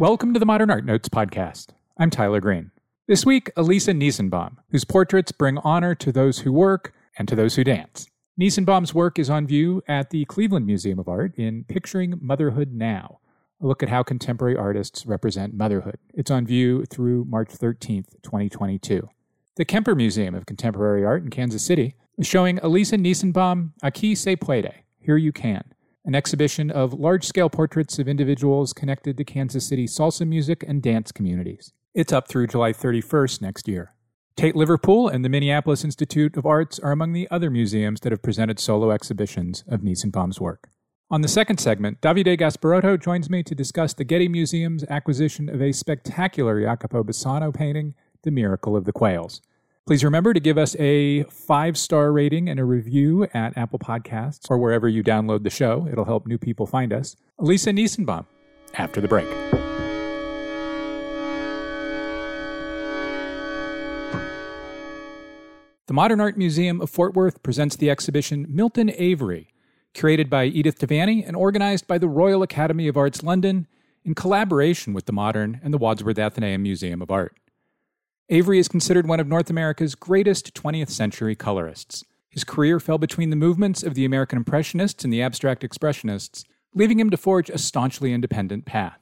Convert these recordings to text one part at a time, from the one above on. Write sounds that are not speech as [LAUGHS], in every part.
Welcome to the Modern Art Notes podcast. I'm Tyler Green. This week, Aliza Nisenbaum, whose portraits bring honor to those who work and to those who dance. Nisenbaum's work is on view at the Cleveland Museum of Art in Picturing Motherhood Now, a look at how contemporary artists represent motherhood. It's on view through March 13th, 2022. The Kemper Museum of Contemporary Art in Kansas City is showing Aliza Nisenbaum Aquí se puede, Here You Can, an exhibition of large scale portraits of individuals connected to Kansas City salsa music and dance communities. It's up through July 31st next year. Tate Liverpool and the Minneapolis Institute of Arts are among the other museums that have presented solo exhibitions of Nisenbaum's work. On the second segment, Davide Gasparotto joins me to discuss the Getty Museum's acquisition of a spectacular Jacopo Bassano painting, The Miracle of the Quails. Please remember to give us a five star rating and a review at Apple Podcasts or wherever you download the show. It'll help new people find us. Lisa Nisenbaum, after the break. The Modern Art Museum of Fort Worth presents the exhibition Milton Avery, curated by Edith Devaney and organized by the Royal Academy of Arts London in collaboration with the Modern and the Wadsworth Atheneum Museum of Art. Avery is considered one of North America's greatest 20th century colorists. His career fell between the movements of the American Impressionists and the Abstract Expressionists, leaving him to forge a staunchly independent path.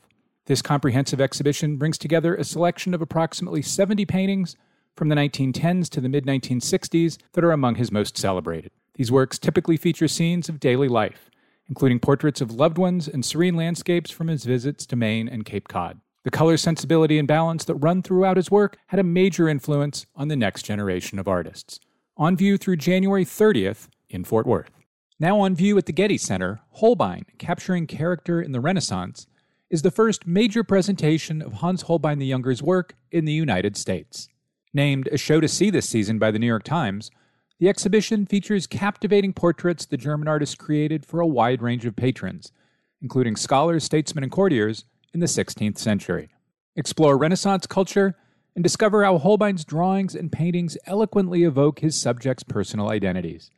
This comprehensive exhibition brings together a selection of approximately 70 paintings from the 1910s to the mid 1960s that are among his most celebrated. These works typically feature scenes of daily life, including portraits of loved ones and serene landscapes from his visits to Maine and Cape Cod. The color sensibility and balance that run throughout his work had a major influence on the next generation of artists. On view through January 30th in Fort Worth. Now on view at the Getty Center, Holbein, Capturing Character in the Renaissance, is the first major presentation of Hans Holbein the Younger's work in the United States. Named a show to see this season by the New York Times, the exhibition features captivating portraits the German artist created for a wide range of patrons, including scholars, statesmen, and courtiers in the 16th century. Explore Renaissance culture and discover how Holbein's drawings and paintings eloquently evoke his subjects' personal identities.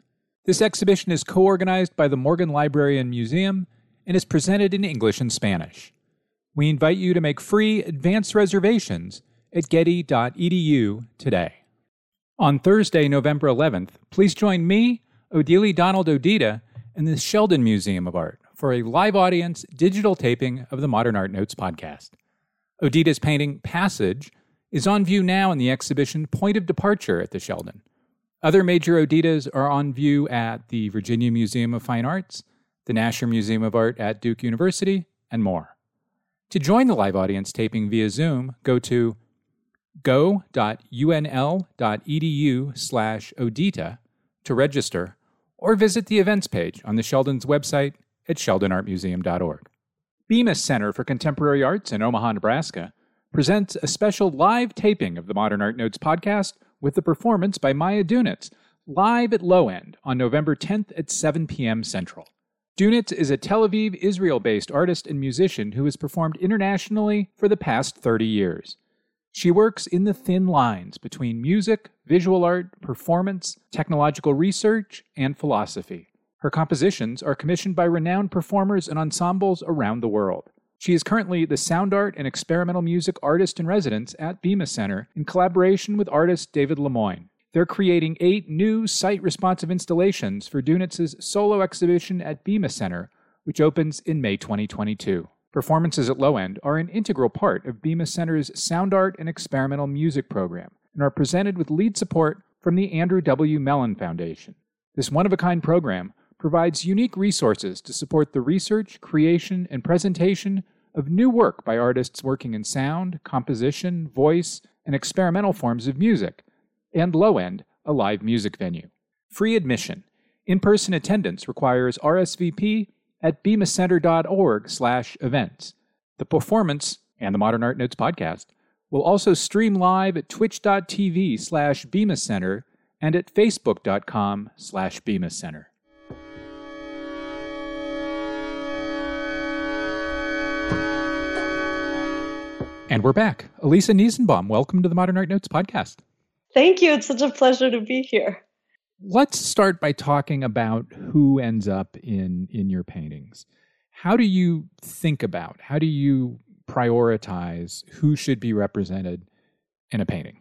This exhibition is co organized by the Morgan Library and Museum and is presented in English and Spanish. We invite you to make free advance reservations at getty.edu today. On Thursday, November 11th, please join me, Odile Donald Odita, and the Sheldon Museum of Art for a live audience digital taping of the Modern Art Notes podcast. Odita's painting Passage is on view now in the exhibition Point of Departure at the Sheldon. Other major Oditas are on view at the Virginia Museum of Fine Arts, the Nasher Museum of Art at Duke University, and more. To join the live audience taping via Zoom, go to go.unl.edu slash odita to register or visit the events page on the Sheldon's website at sheldonartmuseum.org. Bemis Center for Contemporary Arts in Omaha, Nebraska presents a special live taping of the Modern Art Notes podcast with the performance by Maya Dunietz live at Low End on November 10th at 7 p.m. Central. Dunietz is a Tel Aviv, Israel based artist and musician who has performed internationally for the past 30 years. She works in the thin lines between music, visual art, performance, technological research, and philosophy. Her compositions are commissioned by renowned performers and ensembles around the world. She is currently the sound art and experimental music artist in residence at Bemis Center in collaboration with artist David Lemoyne. They're creating eight new site responsive installations for Dunietz's solo exhibition at Bemis Center, which opens in May 2022. Performances at Low End are an integral part of Bemis Center's Sound Art and Experimental Music program and are presented with lead support from the Andrew W. Mellon Foundation. This one of a kind program provides unique resources to support the research, creation, and presentation of new work by artists working in sound, composition, voice, and experimental forms of music, and Low End, a live music venue. Free admission. In person attendance requires RSVP at bemiscenter.org slash events. The performance and the Modern Art Notes podcast will also stream live at twitch.tv slash bemiscenter and at facebook.com slash bemiscenter. And we're back. Aliza Nisenbaum, welcome to the Modern Art Notes podcast. Thank you. It's such a pleasure to be here. Let's start by talking about who ends up in in your paintings. How do you think about? How do you prioritize who should be represented in a painting?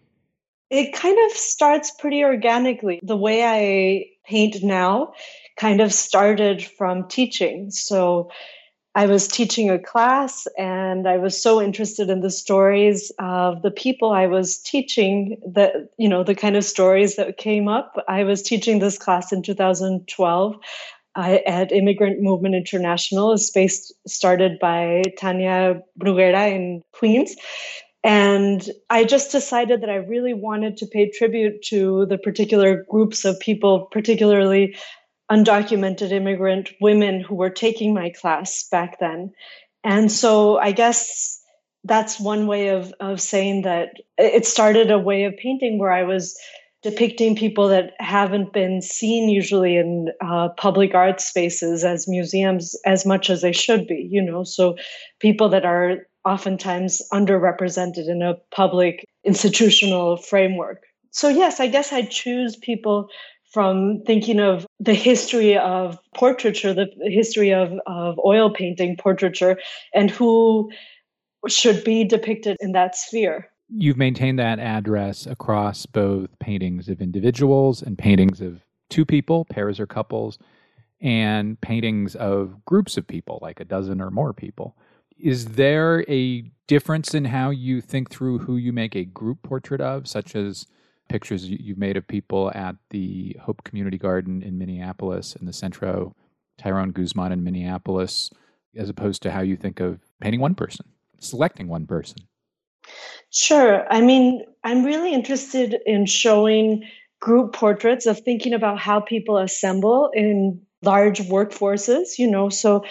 It kind of starts pretty organically. The way I paint now kind of started from teaching. So I was teaching a class and I was so interested in the stories of the people I was teaching that, you know, the kind of stories that came up. I was teaching this class in 2012 I, at Immigrant Movement International, a space started by Tania Bruguera in Queens. And I just decided that I really wanted to pay tribute to the particular groups of people, particularly undocumented immigrant women who were taking my class back then. And so I guess that's one way of, of saying that it started a way of painting where I was depicting people that haven't been seen usually in uh, public art spaces as museums as much as they should be, you know, so people that are oftentimes underrepresented in a public institutional framework. So, yes, I guess I choose people from thinking of the history of portraiture, the history of, of oil painting portraiture, and who should be depicted in that sphere. You've maintained that address across both paintings of individuals and paintings of two people, pairs or couples, and paintings of groups of people, like a dozen or more people. Is there a difference in how you think through who you make a group portrait of, such as pictures you've made of people at the Hope Community Garden in Minneapolis and the Centro Tyrone Guzman in Minneapolis, as opposed to how you think of painting one person, selecting one person? Sure. I mean, I'm really interested in showing group portraits of thinking about how people assemble in large workforces, you know, so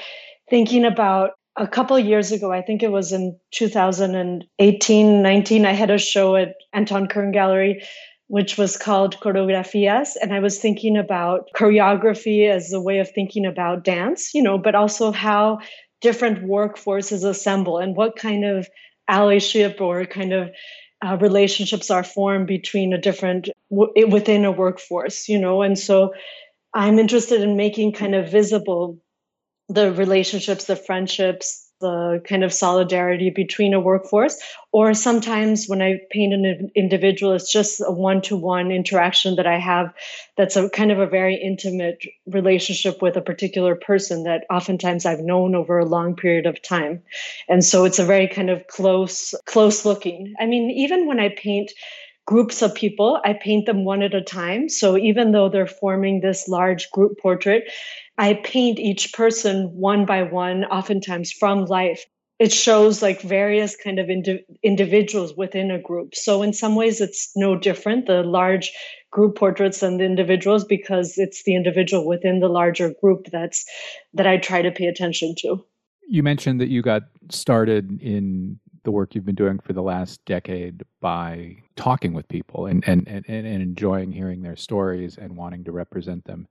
thinking about a couple years ago, I think it was in 2018, 19, I had a show at Anton Kern Gallery, which was called Coreografias. And I was thinking about choreography as a way of thinking about dance, you know, but also how different workforces assemble and what kind of allyship or kind of uh, relationships are formed between a different w- within a workforce you know and so i'm interested in making kind of visible the relationships the friendships the kind of solidarity between a workforce or sometimes when i paint an individual it's just a one-to-one interaction that i have that's a kind of a very intimate relationship with a particular person that oftentimes i've known over a long period of time and so it's a very kind of close close looking i mean even when i paint groups of people. I paint them one at a time. So even though they're forming this large group portrait, I paint each person one by one, oftentimes from life. It shows like various kind of indi- individuals within a group. So in some ways, it's no different the large group portraits and the individuals because it's the individual within the larger group that's that I try to pay attention to. You mentioned that you got started in the work you've been doing for the last decade by talking with people and, and, and, and enjoying hearing their stories and wanting to represent them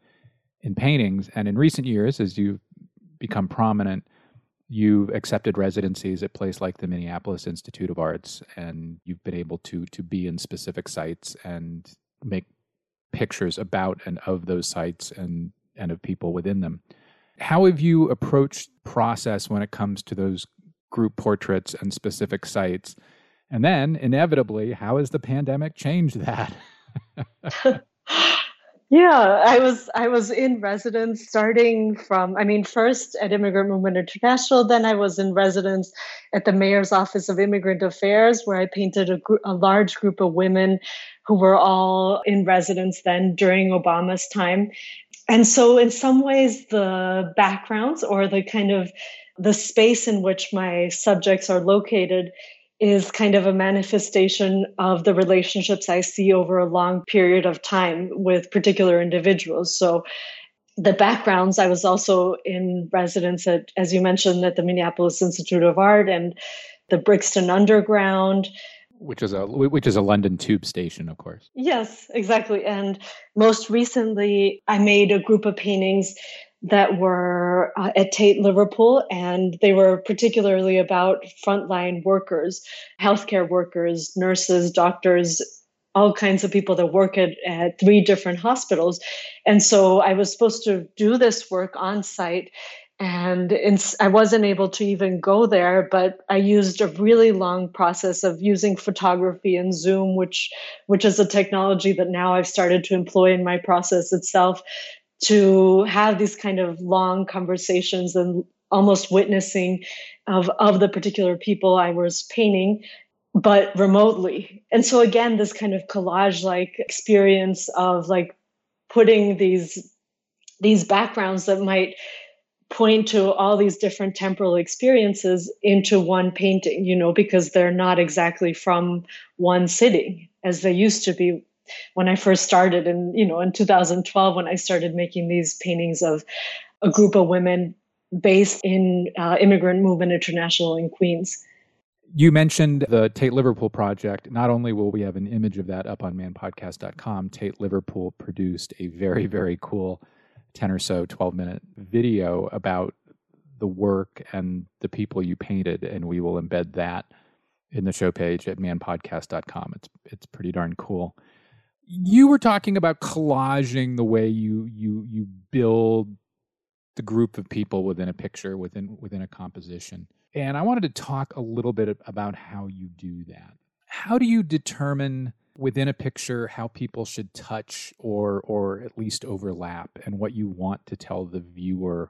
in paintings. And in recent years, as you've become prominent, you've accepted residencies at places like the Minneapolis Institute of Arts, and you've been able to to be in specific sites and make pictures about and of those sites and and of people within them. How have you approached process when it comes to those group portraits and specific sites? And then, inevitably, how has the pandemic changed that? [LAUGHS] [LAUGHS] yeah, I was I was in residence starting from I mean first at Immigrant Movement International, then I was in residence at the Mayor's Office of Immigrant Affairs, where I painted a, gr- a large group of women who were all in residence then during Obama's time. And so, in some ways, the backgrounds or the kind of the space in which my subjects are located is kind of a manifestation of the relationships I see over a long period of time with particular individuals. So, the backgrounds, I was also in residence at, as you mentioned, at the Minneapolis Institute of Art and the Brixton Underground. Which is a which is a London tube station, of course. Yes, exactly. And most recently, I made a group of paintings that were uh, at Tate Liverpool, and they were particularly about frontline workers, healthcare workers, nurses, doctors, all kinds of people that work at, at three different hospitals. And so I was supposed to do this work on site. and I wasn't able to even go there. But I used a really long process of using photography and Zoom, which which is a technology that now I've started to employ in my process itself to have these kind of long conversations and almost witnessing of of the particular people I was painting but remotely. And so again this kind of collage like experience of like putting these these backgrounds that might point to all these different temporal experiences into one painting, you know, because they're not exactly from one sitting as they used to be when I first started in, you know, in 2012 when I started making these paintings of a group of women based in uh, Immigrant Movement International in Queens. You mentioned the Tate Liverpool project. Not only will we have an image of that up on manpodcast.com, Tate Liverpool produced a very, very cool 10 or so 12 minute video about the work and the people you painted, and we will embed that in the show page at manpodcast.com. It's it's pretty darn cool. You were talking about collaging the way you you you build the group of people within a picture within within a composition. And I wanted to talk a little bit about how you do that. How do you determine within a picture how people should touch or or at least overlap and what you want to tell the viewer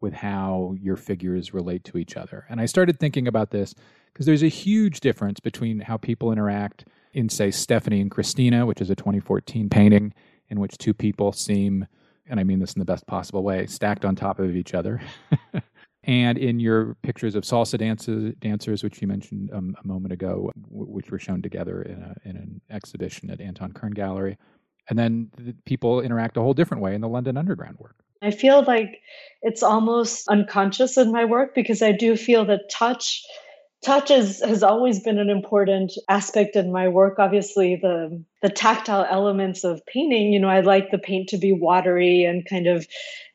with how your figures relate to each other. And I started thinking about this because there's a huge difference between how people interact in say Stephanie and Christina, which is a 2014 painting in which two people seem and I mean this in the best possible way, stacked on top of each other. [LAUGHS] and in your pictures of salsa dances, dancers, which you mentioned um, a moment ago, w- which were shown together in, a, in an exhibition at Anton Kern Gallery. And then the people interact a whole different way in the London Underground work. I feel like it's almost unconscious in my work because I do feel that touch touch is, has always been an important aspect in my work. Obviously the the tactile elements of painting you know i like the paint to be watery and kind of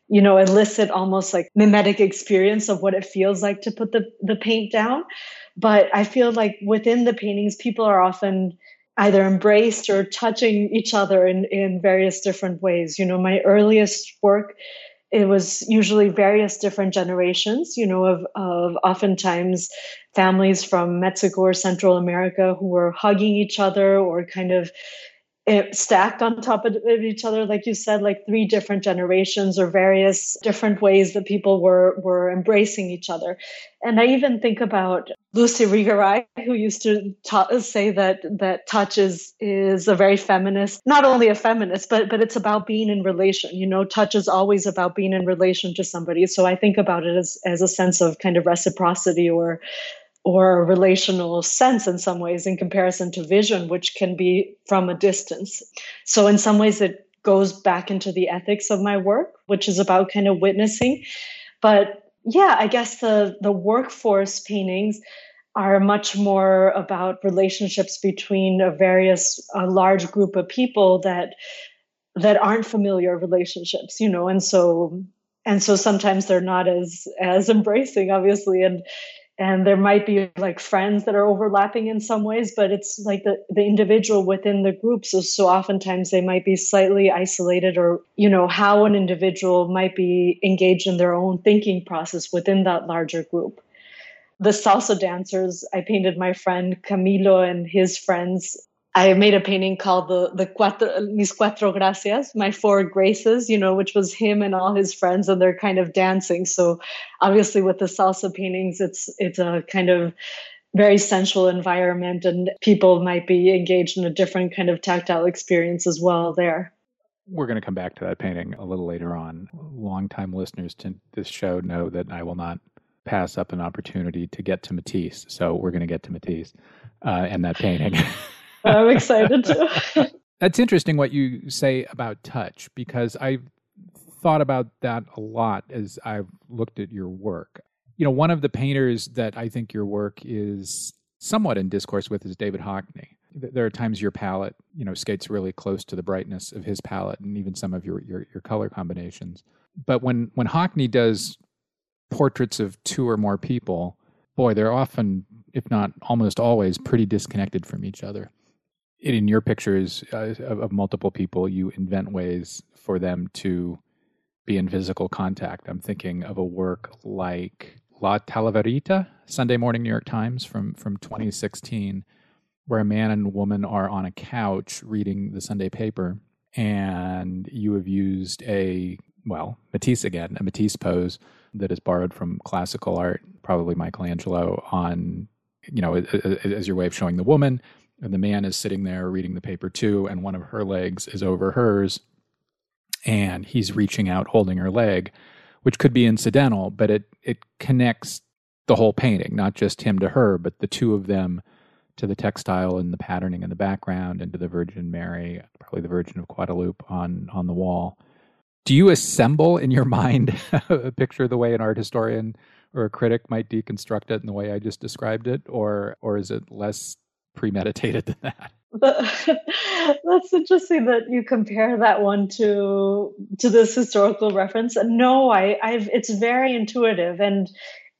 you know elicit almost like mimetic experience of what it feels like to put the the paint down. But i feel like within the paintings people are often either embraced or touching each other in in various different ways. You know my earliest work it was usually various different generations, you know, of, of oftentimes families from Mexico or Central America who were hugging each other or kind of eh, stacked on top of each other like you said like three different generations or various different ways that people were were embracing each other and i even think about Lucy Irigaray, who used to ta- say that that touch is is a very feminist, not only a feminist, but but it's about being in relation. You know, touch is always about being in relation to somebody. So I think about it as as a sense of kind of reciprocity or or relational sense in some ways in comparison to vision, which can be from a distance. So in some ways it goes back into the ethics of my work, which is about kind of witnessing. But yeah, I guess the the workforce paintings are much more about relationships between a various a large group of people that that aren't familiar relationships you know and so and so sometimes they're not as as embracing obviously and and there might be like friends that are overlapping in some ways but it's like the, the individual within the group so so oftentimes they might be slightly isolated or you know how an individual might be engaged in their own thinking process within that larger group the salsa dancers, I painted my friend Camilo and his friends. I made a painting called the the cuatro, mis cuatro gracias, my four graces, you know, which was him and all his friends, and they're kind of dancing. So, obviously, with the salsa paintings, it's it's a kind of very sensual environment, and people might be engaged in a different kind of tactile experience as well there. We're going to come back to that painting a little later on. Longtime listeners to this show know that I will not pass up an opportunity to get to Matisse. So we're going to get to Matisse uh, and that painting. [LAUGHS] I'm excited too. [LAUGHS] That's interesting what you say about touch because I've thought about that a lot as I've looked at your work. You know, one of the painters that I think your work is somewhat in discourse with is David Hockney. There are times your palette, you know, skates really close to the brightness of his palette and even some of your, your, your color combinations. But when, when Hockney does portraits of two or more people, boy, they're often, if not almost always, pretty disconnected from each other. In your pictures uh, of, of multiple people, you invent ways for them to be in physical contact. I'm thinking of a work like La Talaverita, Sunday Morning New York Times from, from 2016, where a man and woman are on a couch reading the Sunday paper, and you have used a, well, Matisse again, a Matisse pose that is borrowed from classical art, probably Michelangelo, on, you know, as your way of showing the woman. And the man is sitting there reading the paper too, and one of her legs is over hers, and he's reaching out holding her leg which could be incidental but it it connects the whole painting not just him to her but the two of them to the textile and the patterning in the background and to the virgin mary probably the virgin of guadalupe on on the wall. Do you assemble in your [LAUGHS] mind a picture the way an art historian or a critic might deconstruct it in the way i just described it or or is it less premeditated than that [LAUGHS] that's interesting that you compare that one to to this historical reference. No, I, I've it's very intuitive, and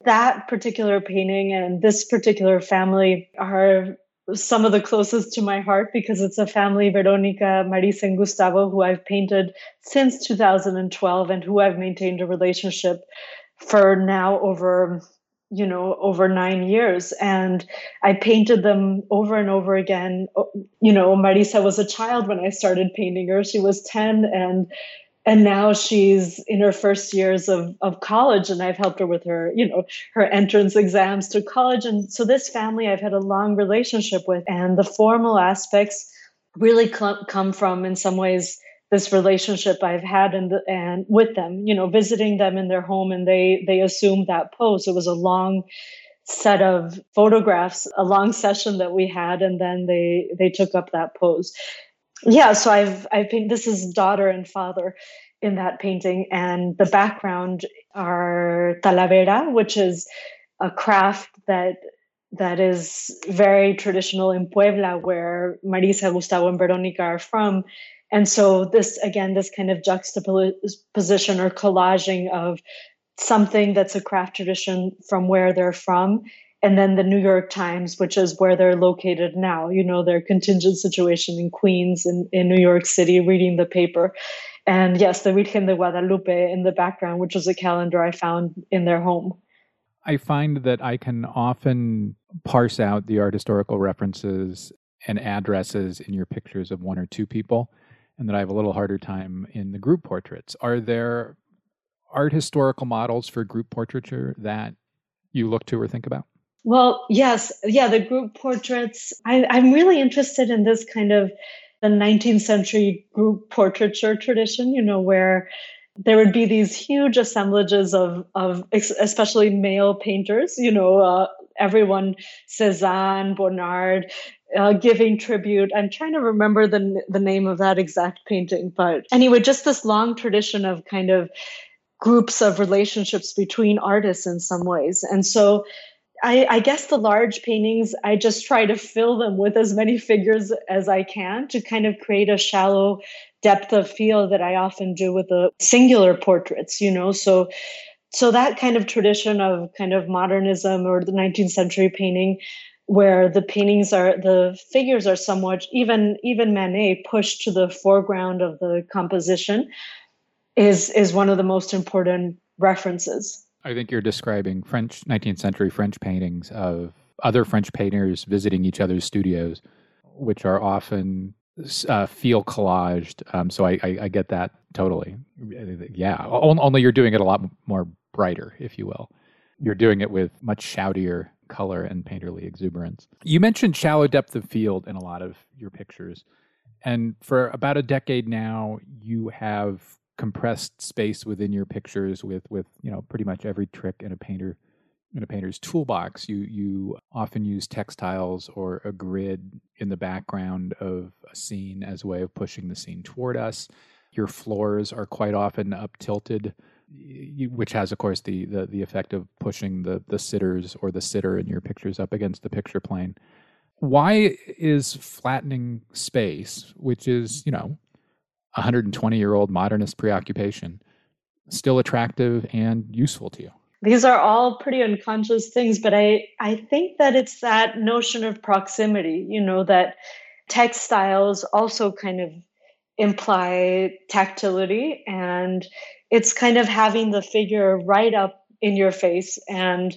that particular painting and this particular family are some of the closest to my heart because it's a family, Veronica, Marisa, and Gustavo, who I've painted since 2012 and who I've maintained a relationship for now over you know over nine years. And i painted them over and over again. You know marisa was a child when i started painting her. She was 10 and and now she's in her first years of, of college and i've helped her with her you know her entrance exams to college. And so this family i've had a long relationship with and the formal aspects really come from in some ways this relationship I've had and and with them, you know, visiting them in their home and they they assumed that pose. It was a long set of photographs, a long session that we had, and then they they took up that pose. Yeah, so I've I've been this is daughter and father in that painting, and the background are talavera, which is a craft that that is very traditional in Puebla, where Marisa, Gustavo, and Veronica are from and so this again this kind of juxtaposition or collaging of something that's a craft tradition from where they're from and then the new york times which is where they're located now. You know their contingent situation in queens and in new york city reading the paper. And yes the virgen de guadalupe in the background which was a calendar i found in their home. I find that i can often parse out the art historical references and addresses in your pictures of one or two people and that I have a little harder time in the group portraits. Are there art historical models for group portraiture that you look to or think about? Well, yes. Yeah, the group portraits. I, I'm really interested in this kind of the 19th century group portraiture tradition, you know, where there would be these huge assemblages of, of especially male painters, you know, uh, everyone, Cezanne, Bonnard, uh, giving tribute. I'm trying to remember the the name of that exact painting, but anyway, just this long tradition of kind of groups of relationships between artists in some ways, and so. I, I guess the large paintings, I just try to fill them with as many figures as I can to kind of create a shallow depth of field that I often do with the singular portraits, you know. So so that kind of tradition of kind of modernism or the 19th century painting where the paintings are the figures are somewhat even even Manet pushed to the foreground of the composition is is one of the most important references. I think you're describing French 19th century French paintings of other French painters visiting each other's studios, which are often uh, feel collaged. Um, so I, I, I, get that totally. Yeah, only you're doing it a lot more brighter, if you will. You're doing it with much shoutier color and painterly exuberance. You mentioned shallow depth of field in a lot of your pictures. And for about a decade now, you have compressed space within your pictures with with you know pretty much every trick in a painter in a painter's toolbox. You you often use textiles or a grid in the background of a scene as a way of pushing the scene toward us. Your floors are quite often up tilted which has, of course, the, the, the effect of pushing the, the sitters or the sitter in your pictures up against the picture plane. Why is flattening space, which is, you know, a 120 year old modernist preoccupation, still attractive and useful to you? These are all pretty unconscious things, but I, I think that it's that notion of proximity, you know, that textiles also kind of imply tactility and it's kind of having the figure right up in your face. And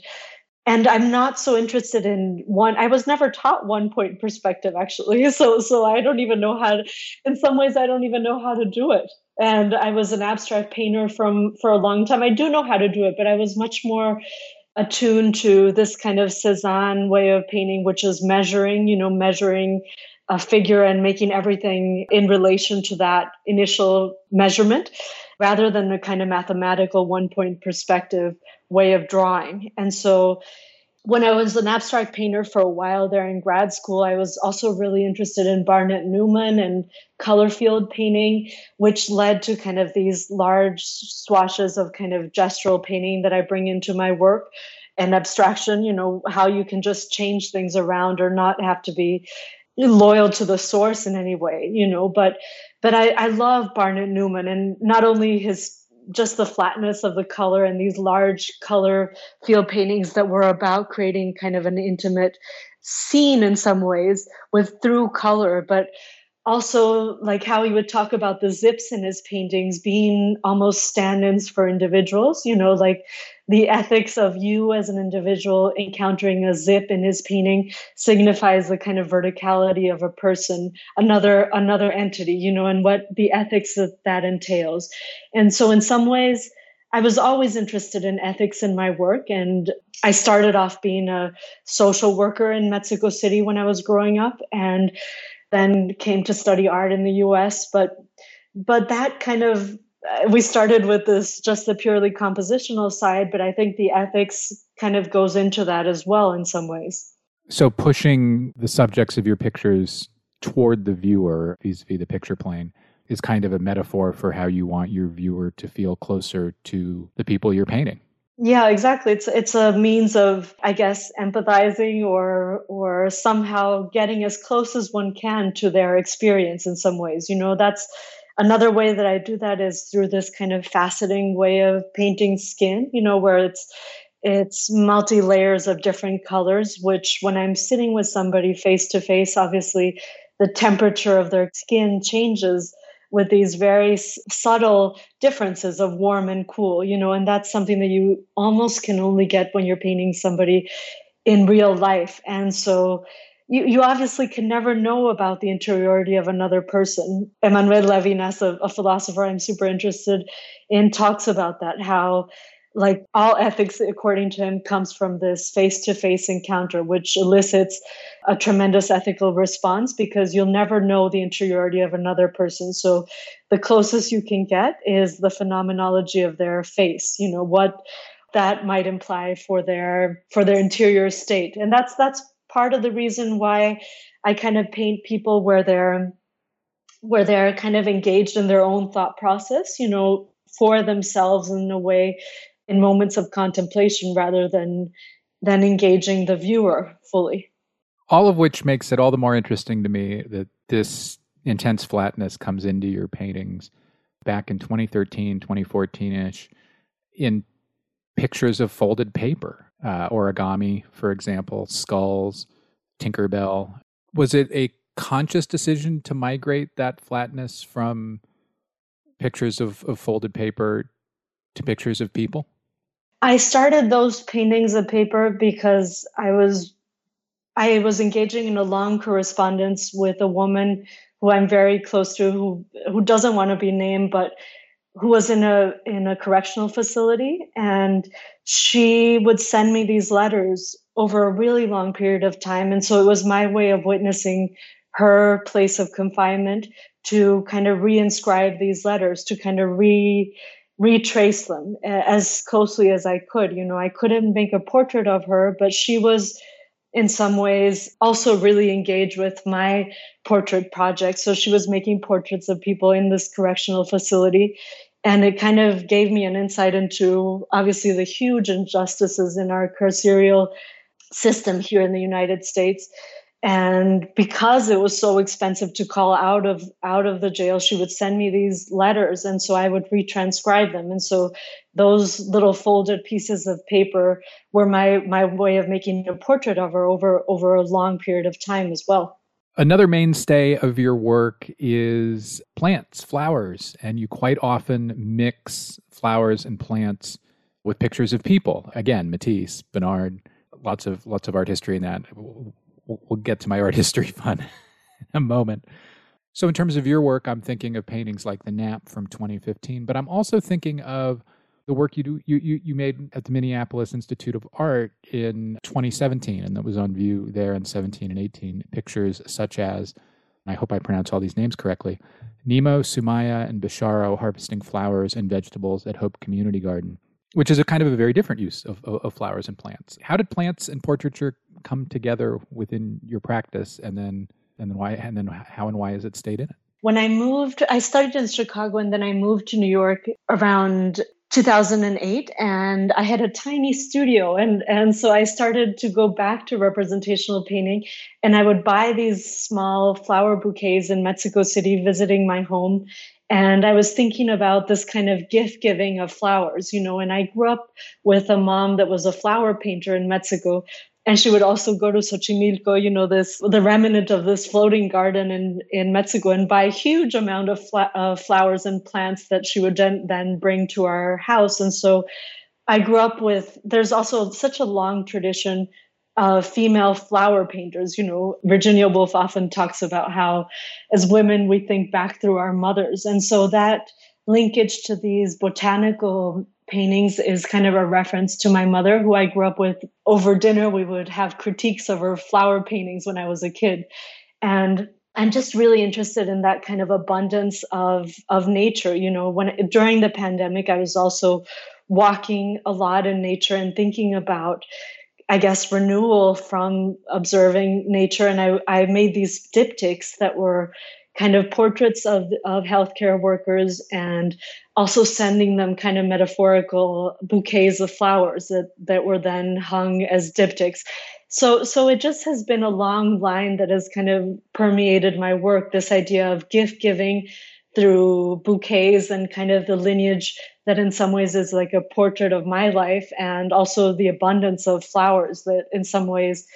and i'm not so interested in one i was never taught one point perspective actually. [LAUGHS] So so i don't even know how to in some ways i don't even know how to do it. And i was an abstract painter from for a long time. I do know how to do it but i was much more attuned to this kind of cezanne way of painting which is measuring you know measuring a figure and making everything in relation to that initial measurement rather than the kind of mathematical one point perspective way of drawing. And so when I was an abstract painter for a while there in grad school, I was also really interested in Barnett Newman and color field painting, which led to kind of these large swashes of kind of gestural painting that I bring into my work and abstraction, you know, how you can just change things around or not have to be loyal to the source in any way, you know, but but I, I love Barnett Newman and not only his just the flatness of the color and these large color field paintings that were about creating kind of an intimate scene in some ways with through color, but also like how he would talk about the zips in his paintings being almost stand-ins for individuals you know like the ethics of you as an individual encountering a zip in his painting signifies the kind of verticality of a person another another entity you know and what the ethics that that entails and so in some ways I was always interested in ethics in my work. And I started off being a social worker in Mexico City when I was growing up. And then came to study art in the US. But but that kind of uh, we started with this just the purely compositional side, but I think the ethics kind of goes into that as well in some ways. So pushing the subjects of your pictures toward the viewer vis-a-vis the picture plane is kind of a metaphor for how you want your viewer to feel closer to the people you're painting. Yeah, exactly. It's it's a means of, I guess, empathizing or or somehow getting as close as one can to their experience in some ways. You know, that's another way that I do that is through this kind of faceting way of painting skin, you know, where it's it's multi layers of different colors, which when I'm sitting with somebody face to face, obviously the temperature of their skin changes with these very subtle differences of warm and cool, you know, and that's something that you almost can only get when you're painting somebody in real life. And so you, you obviously can never know about the interiority of another person. Emmanuel Levinas, a, a philosopher I'm super interested in, talks about that, how like all ethics according to him comes from this face-to-face encounter which elicits a tremendous ethical response because you'll never know the interiority of another person. So the closest you can get is the phenomenology of their face you know what that might imply for their for their interior state. And that's that's part of the reason why i kind of paint people where they're where they're kind of engaged in their own thought process you know for themselves in a way in moments of contemplation rather than than engaging the viewer fully. All of which makes it all the more interesting to me that this intense flatness comes into your paintings back in 2013, 2014 ish, in pictures of folded paper, uh, origami, for example, skulls, Tinkerbell. Was it a conscious decision to migrate that flatness from pictures of, of folded paper to pictures of people? I started those paintings of paper because I was I was engaging in a long correspondence with a woman who I'm very close to who who doesn't want to be named but who was in a in a correctional facility. And she would send me these letters over a really long period of time. And so it was my way of witnessing her place of confinement to kind of reinscribe these letters to kind of re retrace them as closely as I could. You know, I couldn't make a portrait of her, but she was in some ways also really engaged with my portrait project. So she was making portraits of people in this correctional facility. And it kind of gave me an insight into obviously the huge injustices in our carceral system here in the United States and because it was so expensive to call out of out of the jail she would send me these letters and so i would retranscribe them and so those little folded pieces of paper were my my way of making a portrait of her over over a long period of time as well Another mainstay of your work is plants, flowers, and you quite often mix flowers and plants with pictures of people. Again, Matisse, Bonnard, lots of lots of art history in that. We'll, get to my art [LAUGHS] history fun in a moment. So, in terms of your work, I'm thinking of paintings like the Nap from 2015, but I'm also thinking of the work you do you, you you made at the Minneapolis Institute of Art in 2017, and that was on view there in 17 and 18. Pictures such as, I hope I pronounce all these names correctly, Nemo, Sumaya, and Bisharo harvesting flowers and vegetables at Hope Community Garden, which is a kind of a very different use of, of, of flowers and plants. How did plants and portraiture come together within your practice, and then and then why and then how and why has it stayed in it? When I moved, I studied in Chicago and then I moved to New York around 2008 and i had a tiny studio and and so i started to go back to representational painting and i would buy these small flower bouquets in mexico city visiting my home and i was thinking about this kind of gift giving of flowers you know and i grew up with a mom that was a flower painter in mexico and she would also go to Xochimilco, you know, this the remnant of this floating garden in in Mexico, and buy a huge amount of uh, flowers and plants that she would then bring to our house. And so, I grew up with. There's also such a long tradition of female flower painters. You know, Virginia Woolf often talks about how, as women, we think back through our mothers, and so that linkage to these botanical paintings is kind of a reference to my mother, who I grew up with. Over dinner, we would have critiques of her flower paintings when I was a kid. And I'm just really interested in that kind of abundance of of nature. You know, when during the pandemic, I was also walking a lot in nature and thinking about I guess renewal from observing nature. And I, I made these diptychs that were kind of portraits of, of healthcare workers and also sending them kind of metaphorical bouquets of flowers that, that were then hung as diptychs. So, so it just has been a long line that has kind of permeated my work. This idea of gift giving through bouquets and kind of the lineage that in some ways is like a portrait of my life and also the abundance of flowers that in some ways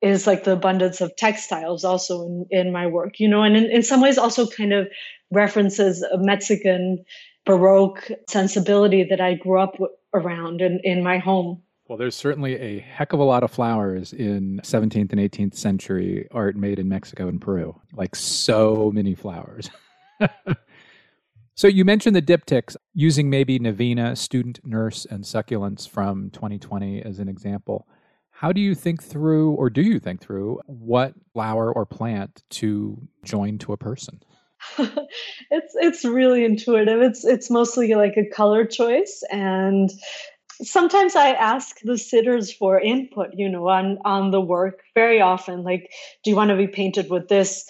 is like the abundance of textiles also in, in my work, you know, and in, in some ways also kind of references a Mexican Baroque sensibility that I grew up around in, in my home. Well, there's certainly a heck of a lot of flowers in 17th and 18th century art made in Mexico and Peru. Like so many flowers. [LAUGHS] [LAUGHS] so you mentioned the diptychs using maybe Navina, student, nurse, and succulents from 2020 as an example. How do you think through, or do you think through, what flower or plant to join to a person? [LAUGHS] it's it's really intuitive. It's it's mostly like a color choice, and sometimes I ask the sitters for input. You know, on on the work. Very often, like, do you want to be painted with this?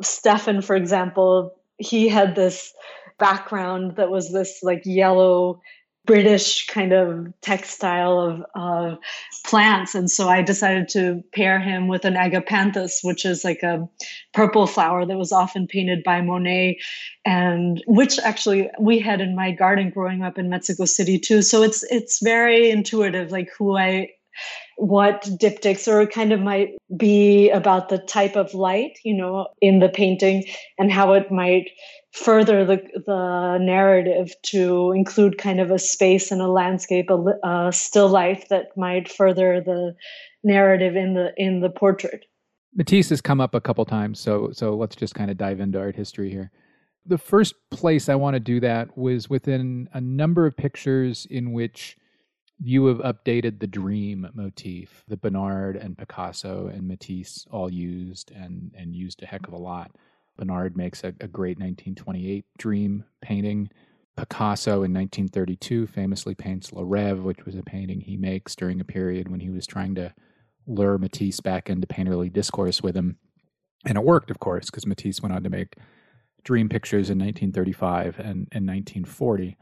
Stefan, for example, he had this background that was this like yellow British kind of textile of, of plants. And so I decided to pair him with an agapanthus, which is like a purple flower that was often painted by Monet, and which actually we had in my garden growing up in Mexico City too. So it's it's very intuitive, like who I what diptychs or kind of might be about the type of light, you know, in the painting and how it might further the the narrative to include kind of a space and a landscape, a, a still life that might further the narrative in the in the portrait. Matisse has come up a couple times, so so let's just kind of dive into art history here. The first place I want to do that was within a number of pictures in which you have updated the dream motif that Bonnard and Picasso and Matisse all used and and used a heck of a lot. Bonnard makes a, a great 1928 dream painting. Picasso in 1932 famously paints Le Rêve, which was a painting he makes during a period when he was trying to lure Matisse back into painterly discourse with him. And it worked, of course, because Matisse went on to make dream pictures in 1935 and, and 1940.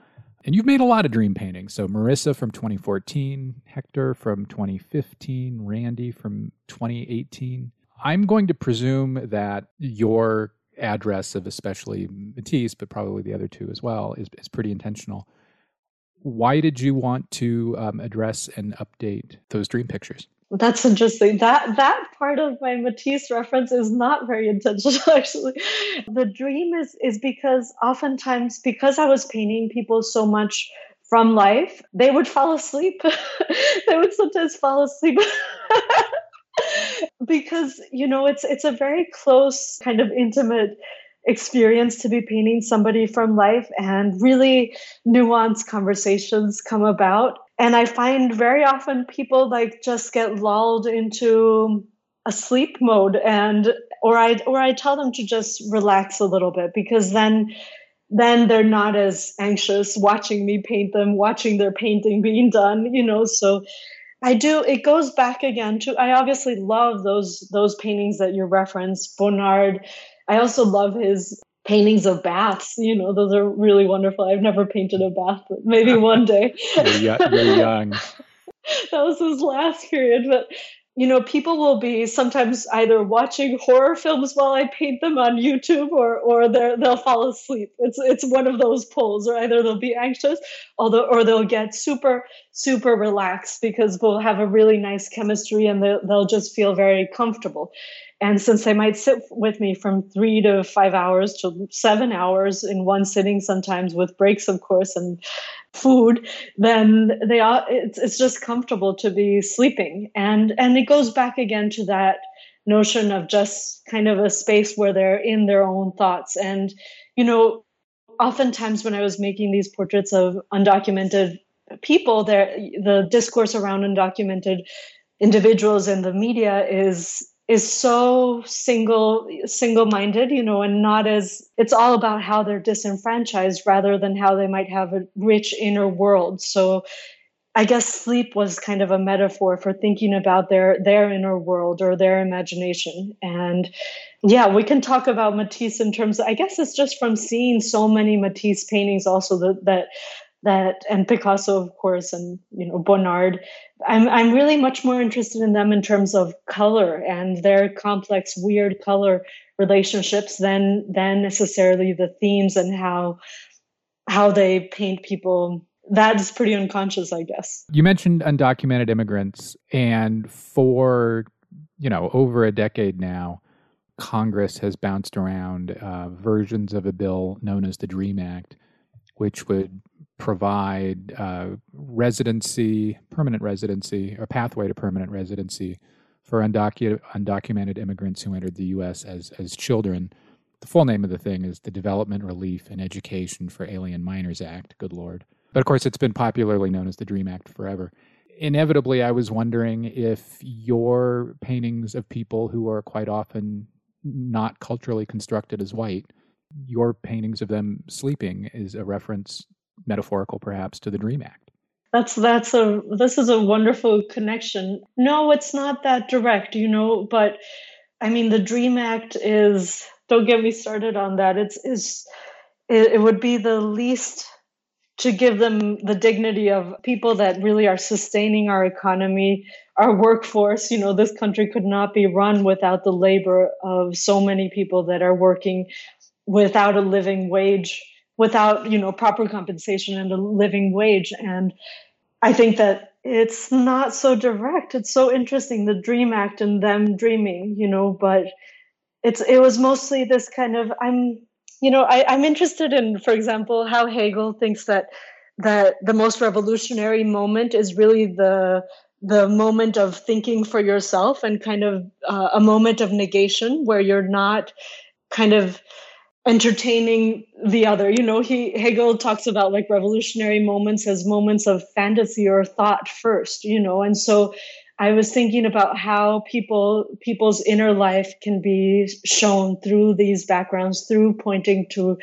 And you've made a lot of dream paintings. So Marissa from 2014, Hector from 2015, Randy from 2018. I'm going to presume that your address of especially Matisse, but probably the other two as well, is, is pretty intentional. Why did you want to um, address and update those dream pictures? That's interesting. That that part of my Matisse reference is not very intentional [LAUGHS] actually. The dream is is because oftentimes because I was painting people so much from life, they would fall asleep. [LAUGHS] they would sometimes fall asleep. [LAUGHS] because you know it's it's a very close kind of intimate experience to be painting somebody from life and really nuanced conversations come about and i find very often people like just get lulled into a sleep mode and or i or i tell them to just relax a little bit because then then they're not as anxious watching me paint them watching their painting being done you know? So i do it goes back again to i obviously love those those paintings that you reference bonnard i also love his paintings of baths. You know, those are really wonderful. I've never painted a bath, but maybe one day. [LAUGHS] you're, you're young. [LAUGHS] that was his last period, but you know, people will be sometimes either watching horror films while I paint them on YouTube, or or they they'll fall asleep. It's it's one of those poles, or either they'll be anxious, although or they'll get super super relaxed because we'll have a really nice chemistry and they'll, they'll just feel very comfortable. And since they might sit with me from three to five hours to seven hours in one sitting, sometimes with breaks, of course, and food, then they are, it's, it's just comfortable to be sleeping. And, and it goes back again to that notion of just kind of a space where they're in their own thoughts. And, you know, oftentimes when I was making these portraits of undocumented people, there the discourse around undocumented individuals in the media is is so single single minded you know and not as it's all about how they're disenfranchised rather than how they might have a rich inner world. So i guess sleep was kind of a metaphor for thinking about their their inner world or their imagination. And yeah we can talk about matisse in terms of, i guess it's just from seeing so many matisse paintings also that that that and Picasso, of course, and you know Bonnard. I'm I'm really much more interested in them in terms of color and their complex, weird color relationships than than necessarily the themes and how how they paint people. That is pretty unconscious, I guess. You mentioned undocumented immigrants, and for you know over a decade now, Congress has bounced around uh, versions of a bill known as the Dream Act, which would provide uh, residency, permanent residency, or pathway to permanent residency for undocu- undocumented immigrants who entered the U.S. as as children. The full name of the thing is the Development Relief and Education for Alien Minors Act. Good Lord. But of course, it's been popularly known as the DREAM Act forever. Inevitably, I was wondering if your paintings of people who are quite often not culturally constructed as white, your paintings of them sleeping is a reference metaphorical perhaps to the dream act. That's that's a this is a wonderful connection. No it's not that direct you know but i mean the dream act is don't get me started on that. It's is it, it would be the least to give them the dignity of people that really are sustaining our economy our workforce. You know this country could not be run without the labor of so many people that are working without a living wage without you know proper compensation and a living wage. And i think that it's not so direct. It's so interesting the dream act and them dreaming you know but it's it was mostly this kind of i'm you know I, i'm interested in for example how hegel thinks that that the most revolutionary moment is really the the moment of thinking for yourself and kind of uh, a moment of negation where you're not kind of entertaining the other. You know he hegel talks about like revolutionary moments as moments of fantasy or thought first you know? And so i was thinking about how people people's inner life can be shown through these backgrounds through pointing to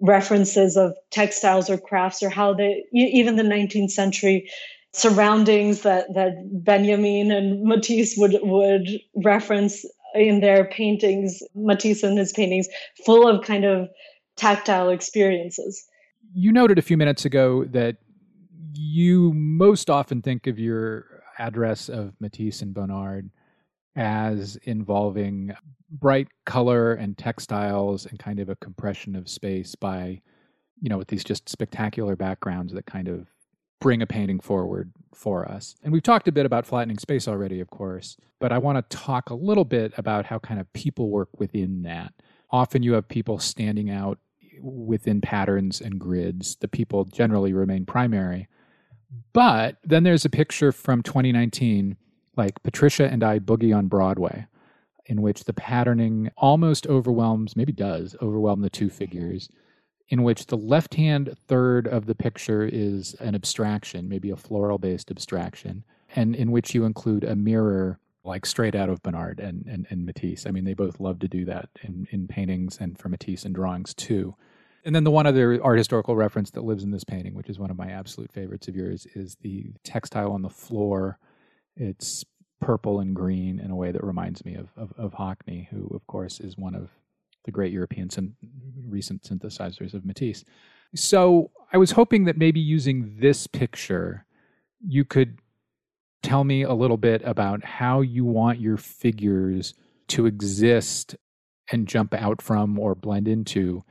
references of textiles or crafts or how they even the 19th century surroundings that that benjamin and matisse would would reference in their paintings, Matisse and his paintings, full of kind of tactile experiences. You noted a few minutes ago that you most often think of your address of Matisse and Bonnard as involving bright color and textiles and kind of a compression of space by, you know, with these just spectacular backgrounds that kind of bring a painting forward for us. And we've talked a bit about flattening space already, of course, but I want to talk a little bit about how kind of people work within that. Often you have people standing out within patterns and grids. The people generally remain primary. But then there's a picture from 2019, like Patricia and I Boogie on Broadway, in which the patterning almost overwhelms, maybe does overwhelm the two figures in which the left hand third of the picture is an abstraction, maybe a floral based abstraction, and in which you include a mirror like straight out of Bonnard and, and, and Matisse. I mean, they both love to do that in, in paintings and for Matisse and drawings too. And then the one other art historical reference that lives in this painting, which is one of my absolute favorites of yours, is the textile on the floor. It's purple and green in a way that reminds me of, of, of Hockney, who, of course, is one of the great European syn- recent synthesizers of Matisse. So I was hoping that maybe using this picture, you could tell me a little bit about how you want your figures to exist and jump out from or blend into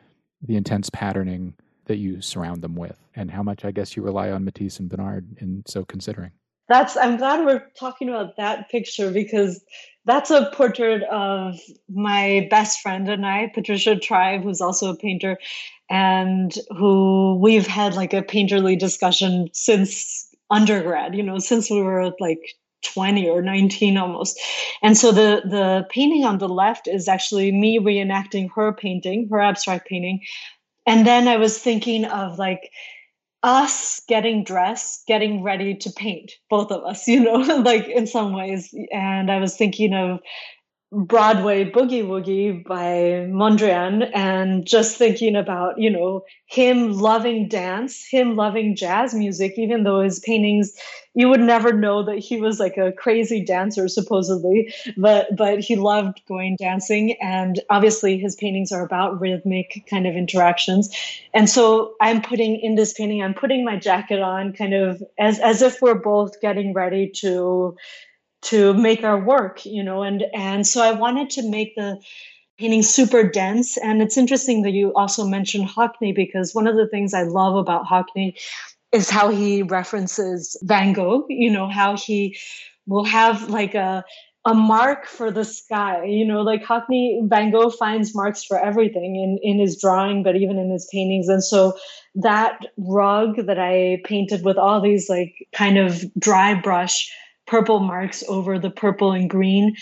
the intense patterning that you surround them with, and how much I guess you rely on Matisse and Bonnard in so considering. That's I'm glad we're talking about that picture because that's a portrait of my best friend and I, Patricia Tribe, who's also a painter, and who we've had like a painterly discussion since undergrad, you know, since we were like 20 or 19 almost. And so the the painting on the left is actually me reenacting her painting, her abstract painting. And then I was thinking of like us getting dressed, getting ready to paint, both of us, [LAUGHS] you know, like in some ways. And I was thinking of Broadway Boogie Woogie by Mondrian and just thinking about, you know, him loving dance, him loving jazz music, even though his paintings, you would never know that he was like a crazy dancer, supposedly, but but he loved going dancing. And obviously his paintings are about rhythmic kind of interactions. And so I'm putting in this painting, I'm putting my jacket on kind of as as if we're both getting ready to to make our work you know and and so i wanted to make the painting super dense. And it's interesting that you also mentioned hockney because one of the things i love about hockney is how he references van gogh you know how he will have like a a mark for the sky you know like hockney van gogh finds marks for everything in in his drawing but even in his paintings. And so that rug that i painted with all these like kind of dry brush purple marks over the purple and green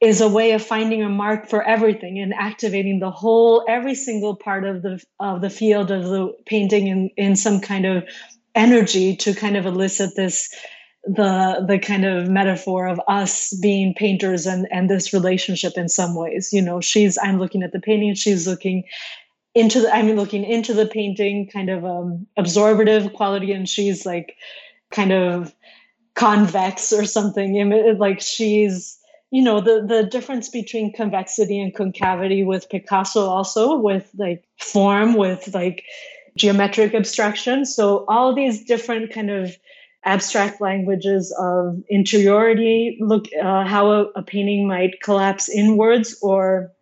is a way of finding a mark for everything and activating the whole every single part of the of the field of the painting in in some kind of energy to kind of elicit this the the kind of metaphor of us being painters and and this relationship in some ways. You know she's i'm looking at the painting she's looking into the i'm looking into the painting kind of um absorbative quality and she's like kind of convex or something. Like she's, you know, the the difference between convexity and concavity with Picasso also with like form with like geometric abstraction. So all these different kind of abstract languages of interiority look uh, how a, a painting might collapse inwards or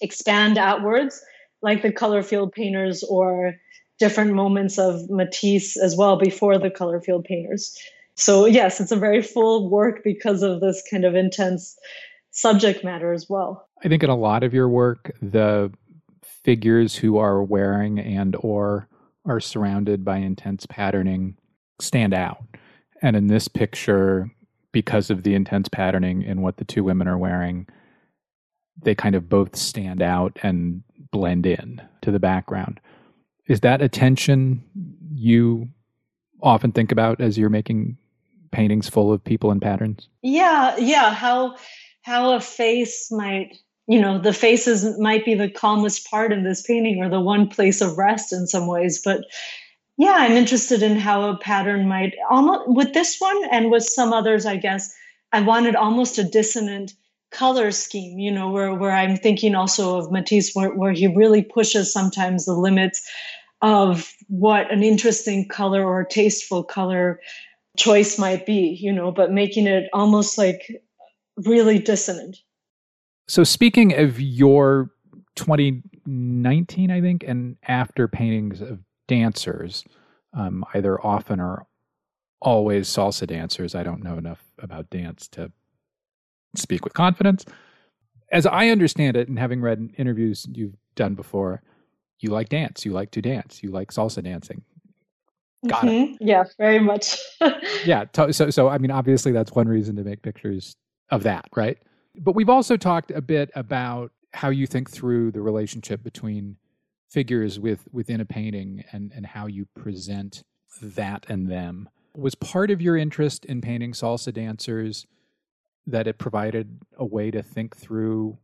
expand outwards like the color field painters or different moments of matisse as well before the color field painters so yes it's a very full work because of this kind of intense subject matter as well. I think in a lot of your work the figures who are wearing and or are surrounded by intense patterning stand out. And in this picture because of the intense patterning in what the two women are wearing they kind of both stand out and blend in to the background. Is that a tension you often think about as you're making paintings full of people and patterns? Yeah, yeah. How how a face might you know the faces might be the calmest part of this painting or the one place of rest in some ways but yeah i'm interested in how a pattern might almost with this one and with some others i guess i wanted almost a dissonant color scheme you know where, where i'm thinking also of matisse where, where he really pushes sometimes the limits of what an interesting color or tasteful color choice might be, you know, but making it almost like really dissonant. So, speaking of your 2019, I think, and after paintings of dancers, um, either often or always salsa dancers. I don't know enough about dance to speak with confidence. As I understand it, and having read interviews you've done before, you like dance. You like to dance. You like salsa dancing. Got mm-hmm. it. Yeah, very much. [LAUGHS] yeah. So, so, I mean, obviously, that's one reason to make pictures of that, right? But we've also talked a bit about how you think through the relationship between figures with within a painting and and how you present that and them. Was part of your interest in painting salsa dancers that it provided a way to think through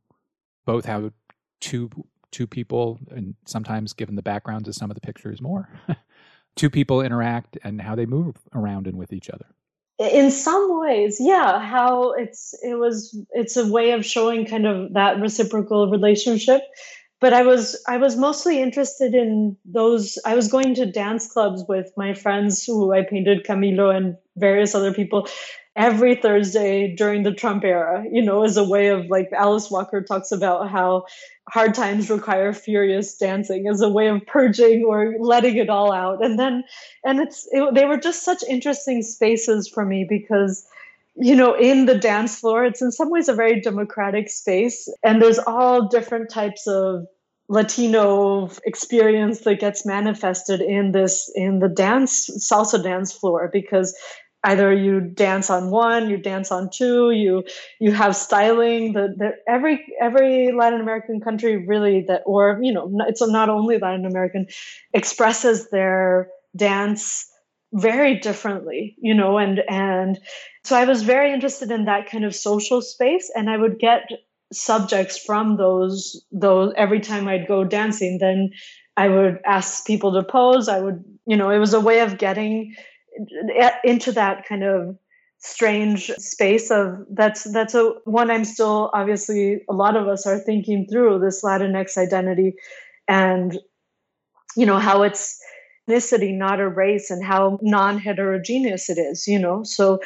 both how two two people and sometimes given the backgrounds of some of the pictures more [LAUGHS] two people interact and how they move around and with each other. In some ways yeah how it's it was it's a way of showing kind of that reciprocal relationship. But i was i was mostly interested in those i was going to dance clubs with my friends who i painted camilo and various other people every thursday during the trump era you know as a way of like alice walker talks about how hard times require furious dancing as a way of purging or letting it all out. And then and it's it, they were just such interesting spaces for me because you know in the dance floor it's in some ways a very democratic space and there's all different types of latino experience that gets manifested in this in the dance salsa dance floor because either you dance on one you dance on two you you have styling the, the every every latin american country really that or you know it's not only latin american expresses their dance very differently you know and and so i was very interested in that kind of social space and i would get subjects from those those every time i'd go dancing then i would ask people to pose i would you know it was a way of getting into that kind of strange space of that's that's a one i'm still obviously a lot of us are thinking through this latinx identity and you know how it's ethnicity not a race and how non-heterogeneous it is you know? So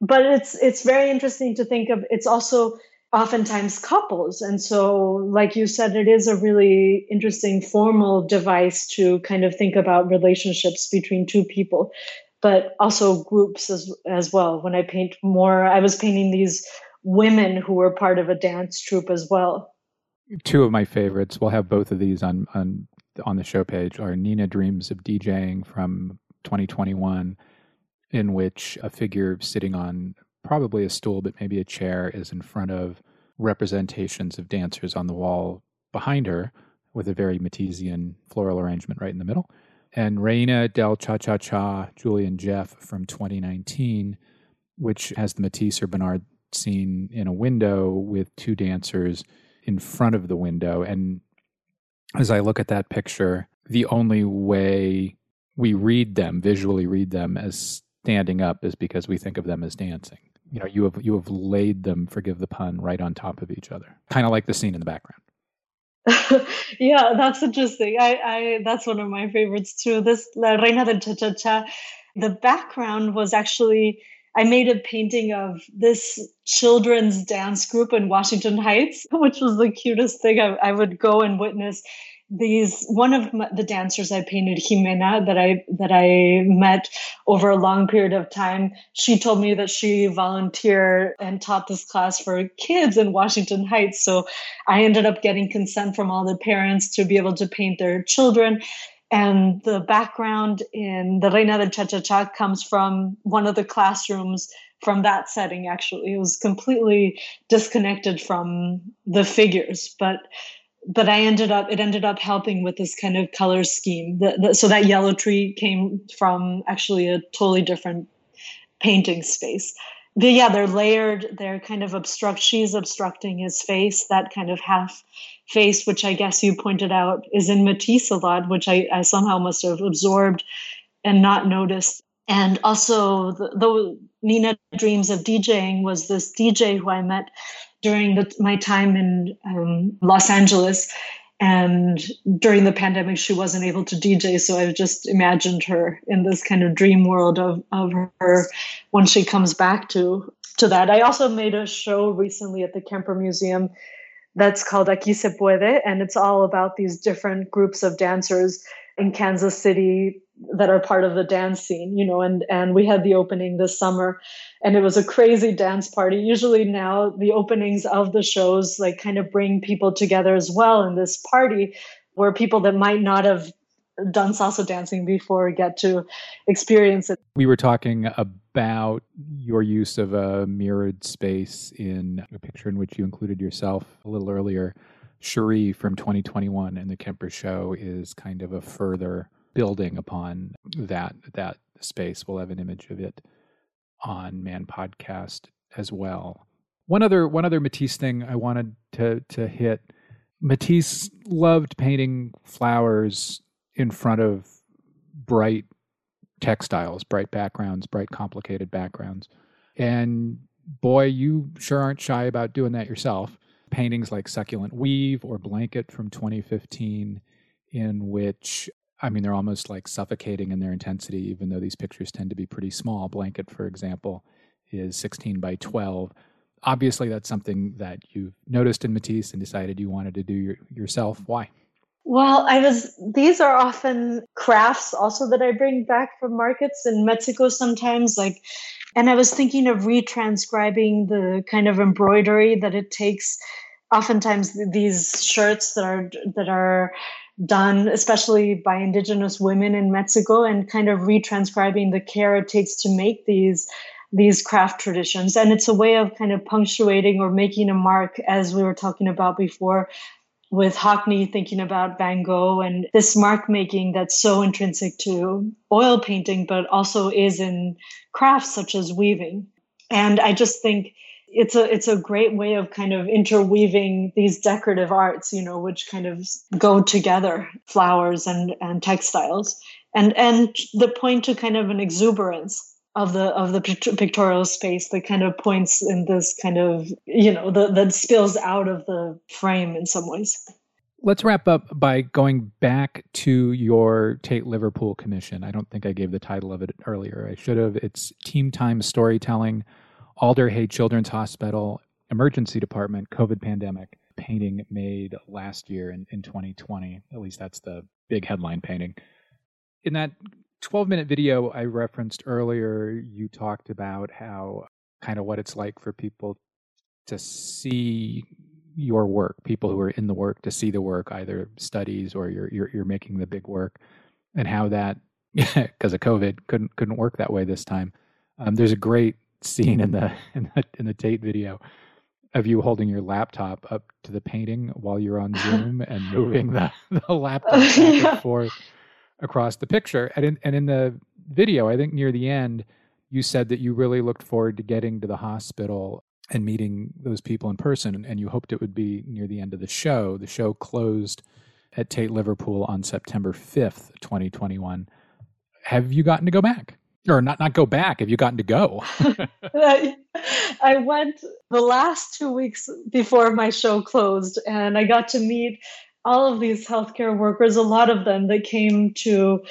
but it's it's very interesting to think of it's also oftentimes couples. And so like you said it is a really interesting formal device to kind of think about relationships between two people but also groups as as well. When I paint more, I was painting these women who were part of a dance troupe as well. Two of my favorites. We'll have both of these on on on the show page. Are Nina Dreams of DJing from 2021, in which a figure sitting on probably a stool, but maybe a chair, is in front of representations of dancers on the wall behind her, with a very Matissean floral arrangement right in the middle and Reina del Cha Cha Cha, Julian Jeff from 2019, which has the Matisse or Bonnard scene in a window with two dancers in front of the window. And as I look at that picture, the only way we read them, visually read them as standing up, is because we think of them as dancing. You know, you have you have laid them, forgive the pun, right on top of each other, kind of like the scene in the background. [LAUGHS] yeah, that's interesting. I, I that's one of my favorites too. This La Reina del Cha Cha Cha. The background was actually I made a painting of this children's dance group in Washington Heights, [LAUGHS] which was the cutest thing. I, I would go and witness these one of the dancers I painted, Jimena, that I that I met over a long period of time. She told me that she volunteered and taught this class for kids in Washington Heights. So I ended up getting consent from all the parents to be able to paint their children. And the background in the Reina del Cha Cha Cha comes from one of the classrooms from that setting, actually. It was completely disconnected from the figures. But but I ended up it ended up helping with this kind of color scheme. The, the, so that yellow tree came from actually a totally different painting space. But yeah, they're layered. They're kind of obstruct. She's obstructing his face. That kind of half face, which I guess you pointed out, is in Matisse a lot, which I, I somehow must have absorbed and not noticed. And also, the, the Nina Dreams of DJing was this DJ who I met during the, my time in um, Los Angeles. And during the pandemic, she wasn't able to DJ. So I just imagined her in this kind of dream world of, of her when she comes back to, to that. I also made a show recently at the Kemper Museum that's called Aquí se puede. And it's all about these different groups of dancers in Kansas City that are part of the dance scene, you know, and and we had the opening this summer and it was a crazy dance party. Usually now the openings of the shows like kind of bring people together as well in this party where people that might not have done salsa dancing before get to experience it. We were talking about your use of a mirrored space in a picture in which you included yourself a little earlier. Cherie from 2021 and the Kemper Show is kind of a further building upon that that space. We'll have an image of it on Man Podcast as well. One other one other Matisse thing I wanted to to hit. Matisse loved painting flowers in front of bright textiles, bright backgrounds, bright complicated backgrounds. And boy, you sure aren't shy about doing that yourself. Paintings like Succulent Weave or Blanket from 2015 in which I mean, they're almost like suffocating in their intensity, even though these pictures tend to be pretty small. Blanket, for example, is 16 by 12. Obviously, that's something that you've noticed in Matisse and decided you wanted to do your, yourself. Why? Well, I was, these are often crafts also that I bring back from markets in Mexico sometimes. Like, and I was thinking of retranscribing the kind of embroidery that it takes. Oftentimes, these shirts that are, that are, done, especially by indigenous women in Mexico, and kind of retranscribing the care it takes to make these these craft traditions. And it's a way of kind of punctuating or making a mark, as we were talking about before, with Hockney thinking about Van Gogh and this mark making that's so intrinsic to oil painting, but also is in crafts such as weaving. And I just think it's a it's a great way of kind of interweaving these decorative arts you know which kind of go together flowers and and textiles. And and the point to kind of an exuberance of the of the pictorial space that kind of points in this kind of you know the, that spills out of the frame in some ways. Let's wrap up by going back to your tate liverpool commission. I don't think i gave the title of it earlier. I should have. It's team time storytelling Alder Hey Children's Hospital emergency department COVID pandemic painting made last year in, in 2020. At least that's the big headline painting. In that 12 minute video I referenced earlier, you talked about how kind of what it's like for people to see your work, people who are in the work to see the work, either studies or you're you're, you're making the big work, and how that [LAUGHS] because of COVID couldn't couldn't work that way this time. Um, there's a great scene in the [LAUGHS] in the in the Tate video of you holding your laptop up to the painting while you're on [LAUGHS] Zoom and moving the, [LAUGHS] the laptop back yeah. and forth across the picture. And in, and in the video, I think near the end, you said that you really looked forward to getting to the hospital and meeting those people in person, and you hoped it would be near the end of the show. The show closed at Tate Liverpool on September 5th, 2021. Have you gotten to go back? Or not not go back have you gotten to go. [LAUGHS] [LAUGHS] I went the last two weeks before my show closed and i got to meet all of these healthcare workers a lot of them that came to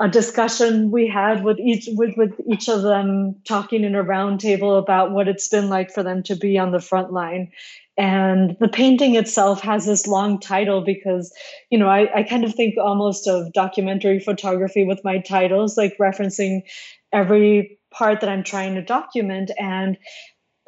a discussion we had with each with, with each of them talking in a roundtable about what it's been like for them to be on the front line and the painting itself has this long title because you know I, I kind of think almost of documentary photography with my titles like referencing every part that i'm trying to document. And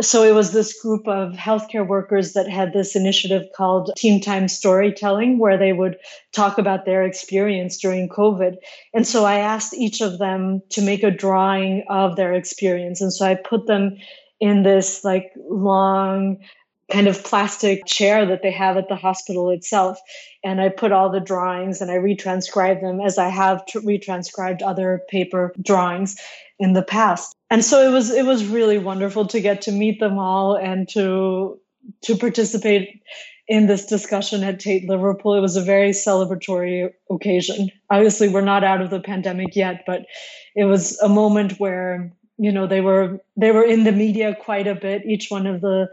so it was this group of healthcare workers that had this initiative called team time storytelling where they would talk about their experience during covid. And so i asked each of them to make a drawing of their experience. And so i put them in this like long kind of plastic chair that they have at the hospital itself. And I put all the drawings and I retranscribed them as I have tr- retranscribed other paper drawings in the past. And so it was it was really wonderful to get to meet them all and to to participate in this discussion at Tate Liverpool. It was a very celebratory occasion. Obviously, we're not out of the pandemic yet, but it was a moment where you know they were they were in the media quite a bit. Each one of the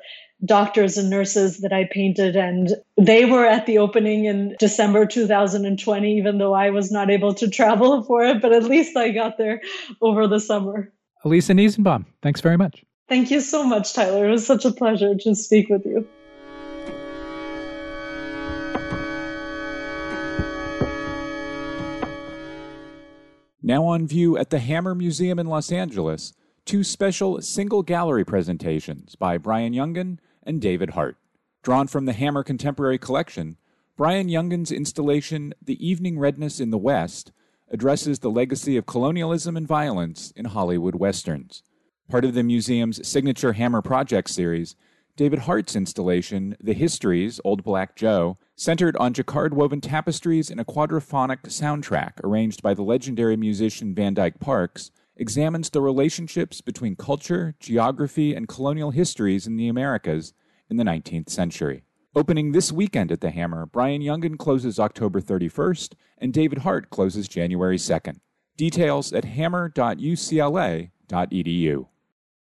doctors and nurses that I painted. And they were at the opening in December 2020, even though I was not able to travel [LAUGHS] for it, but at least I got there over the summer. Aliza Nisenbaum, thanks very much. Thank you so much, Tyler. It was such a pleasure to speak with you. Now on view at the Hammer Museum in Los Angeles, two special single gallery presentations by Brian Jungen and David Hartt. Drawn from the Hammer Contemporary Collection, Brian Jungen's installation, The Evening Redness in the West, addresses the legacy of colonialism and violence in Hollywood westerns. Part of the museum's signature Hammer Project series, David Hartt's installation, The Histories, Old Black Joe, centered on jacquard woven tapestries and a quadraphonic soundtrack arranged by the legendary musician Van Dyke Parks, examines the relationships between culture, geography, and colonial histories in the Americas in the 19th century. Opening this weekend at the Hammer, Brian Jungen closes October 31st, and David Hartt closes January 2nd. Details at hammer.ucla.edu.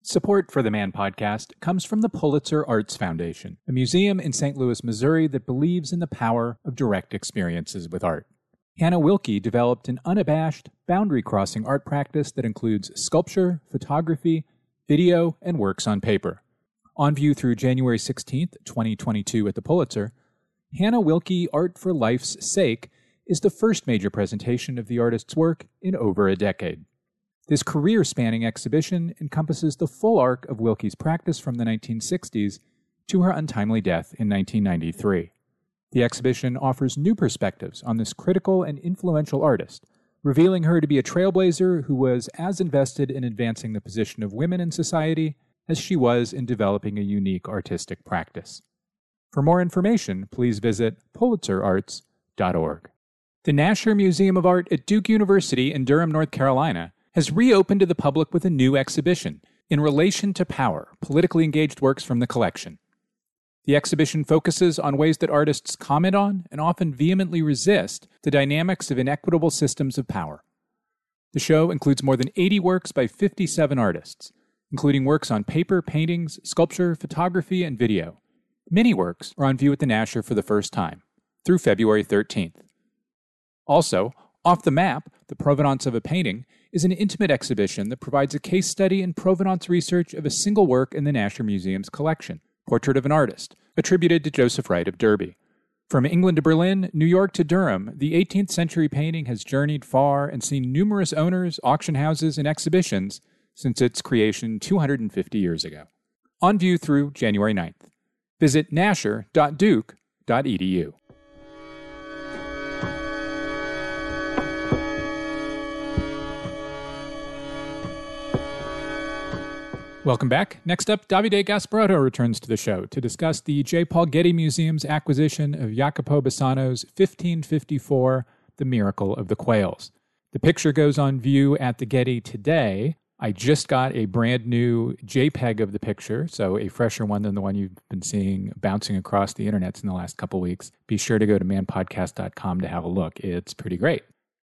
Support for the Man podcast comes from the Pulitzer Arts Foundation, a museum in St. Louis, Missouri that believes in the power of direct experiences with art. Hannah Wilke developed an unabashed, boundary crossing art practice that includes sculpture, photography, video, and works on paper. On view through January 16, 2022 at the Pulitzer, Hannah Wilke Art for Life's Sake is the first major presentation of the artist's work in over a decade. This career spanning exhibition encompasses the full arc of Wilke's practice from the 1960s to her untimely death in 1993. The exhibition offers new perspectives on this critical and influential artist, revealing her to be a trailblazer who was as invested in advancing the position of women in society as she was in developing a unique artistic practice. For more information, please visit pulitzerarts.org. The Nasher Museum of Art at Duke University in Durham, North Carolina, has reopened to the public with a new exhibition, In Relation to Power Politically Engaged Works from the Collection. The exhibition focuses on ways that artists comment on and often vehemently resist the dynamics of inequitable systems of power. The show includes more than 80 works by 57 artists, including works on paper, paintings, sculpture, photography, and video. Many works are on view at the Nasher for the first time, through February 13th. Also, Off the Map, The Provenance of a Painting, is an intimate exhibition that provides a case study and provenance research of a single work in the Nasher Museum's collection, Portrait of an Artist, attributed to Joseph Wright of Derby. From England to Berlin, New York to Durham, the 18th century painting has journeyed far and seen numerous owners, auction houses, and exhibitions since its creation 250 years ago. On view through January 9th. Visit nasher.duke.edu. Welcome back. Next up, Davide Gasparotto returns to the show to discuss the J. Paul Getty Museum's acquisition of Jacopo Bassano's 1554 The Miracle of the Quails. The picture goes on view at the Getty today. I just got a brand new JPEG of the picture, so a fresher one than the one you've been seeing bouncing across the internet in the last couple weeks. Be sure to go to manpodcast.com to have a look. It's pretty great.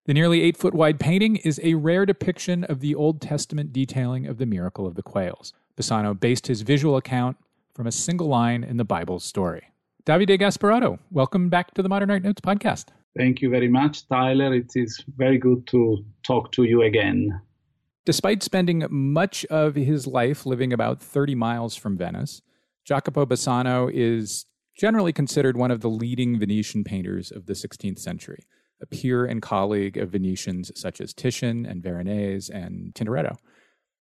The nearly eight foot wide painting is a rare depiction of the Old Testament detailing of the miracle of the quails. Bassano based his visual account from a single line in the Bible's story. Davide Gasparotto, welcome back to the Modern Art Notes podcast. Thank you very much, Tyler. It is very good to talk to you again. Despite spending much of his life living about 30 miles from Venice, Jacopo Bassano is generally considered one of the leading Venetian painters of the 16th century a peer and colleague of Venetians such as Titian and Veronese and Tintoretto.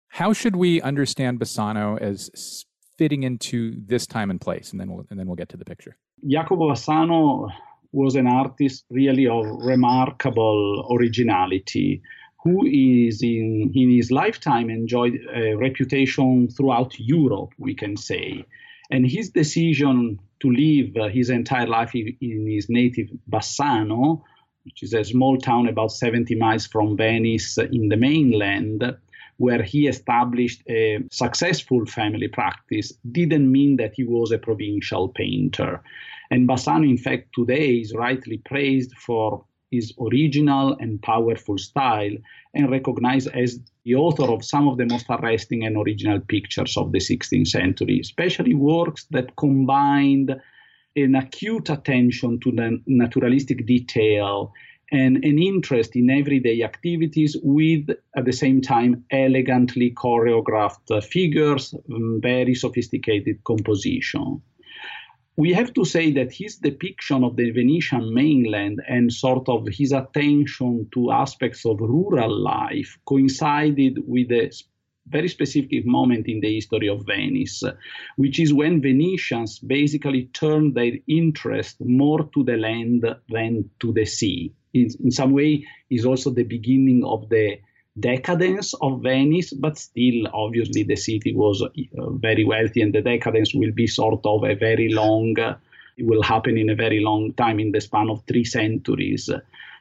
How should we understand Bassano as fitting into this time and place? And then we'll, and then we'll get to the picture. Jacopo Bassano was an artist really of remarkable originality who is in, in his lifetime enjoyed a reputation throughout Europe, we can say. And his decision to live uh, his entire life in his native Bassano which is a small town about 70 miles from Venice in the mainland, where he established a successful family practice, didn't mean that he was a provincial painter. And Bassano, in fact, today is rightly praised for his original and powerful style and recognized as the author of some of the most arresting and original pictures of the 16th century, especially works that combined an acute attention to the naturalistic detail and an interest in everyday activities with, at the same time, elegantly choreographed figures, um, very sophisticated composition. we have to say that his depiction of the Venetian mainland and sort of his attention to aspects of rural life coincided with a very specific moment in the history of Venice, which is when Venetians basically turned their interest more to the land than to the sea. In, in some way, is also the beginning of the decadence of Venice, but still, obviously, the city was uh, very wealthy, and the decadence will be sort of a very long, uh, it will happen in a very long time, in the span of three centuries.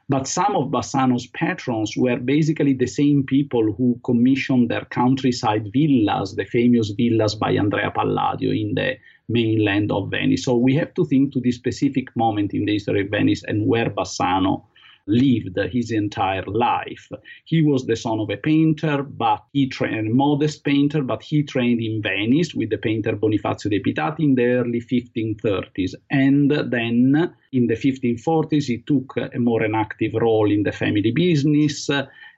But some of Bassano's patrons were basically the same people who commissioned their countryside villas, the famous villas by Andrea Palladio in the mainland of Venice. So we have to think to this specific moment in the history of Venice and where Bassano lived his entire life. He was the son of a painter, but he trained a modest painter, but he trained in Venice with the painter Bonifacio de Pitati in the early 1530s. And then in the 1540s, he took a more an active role in the family business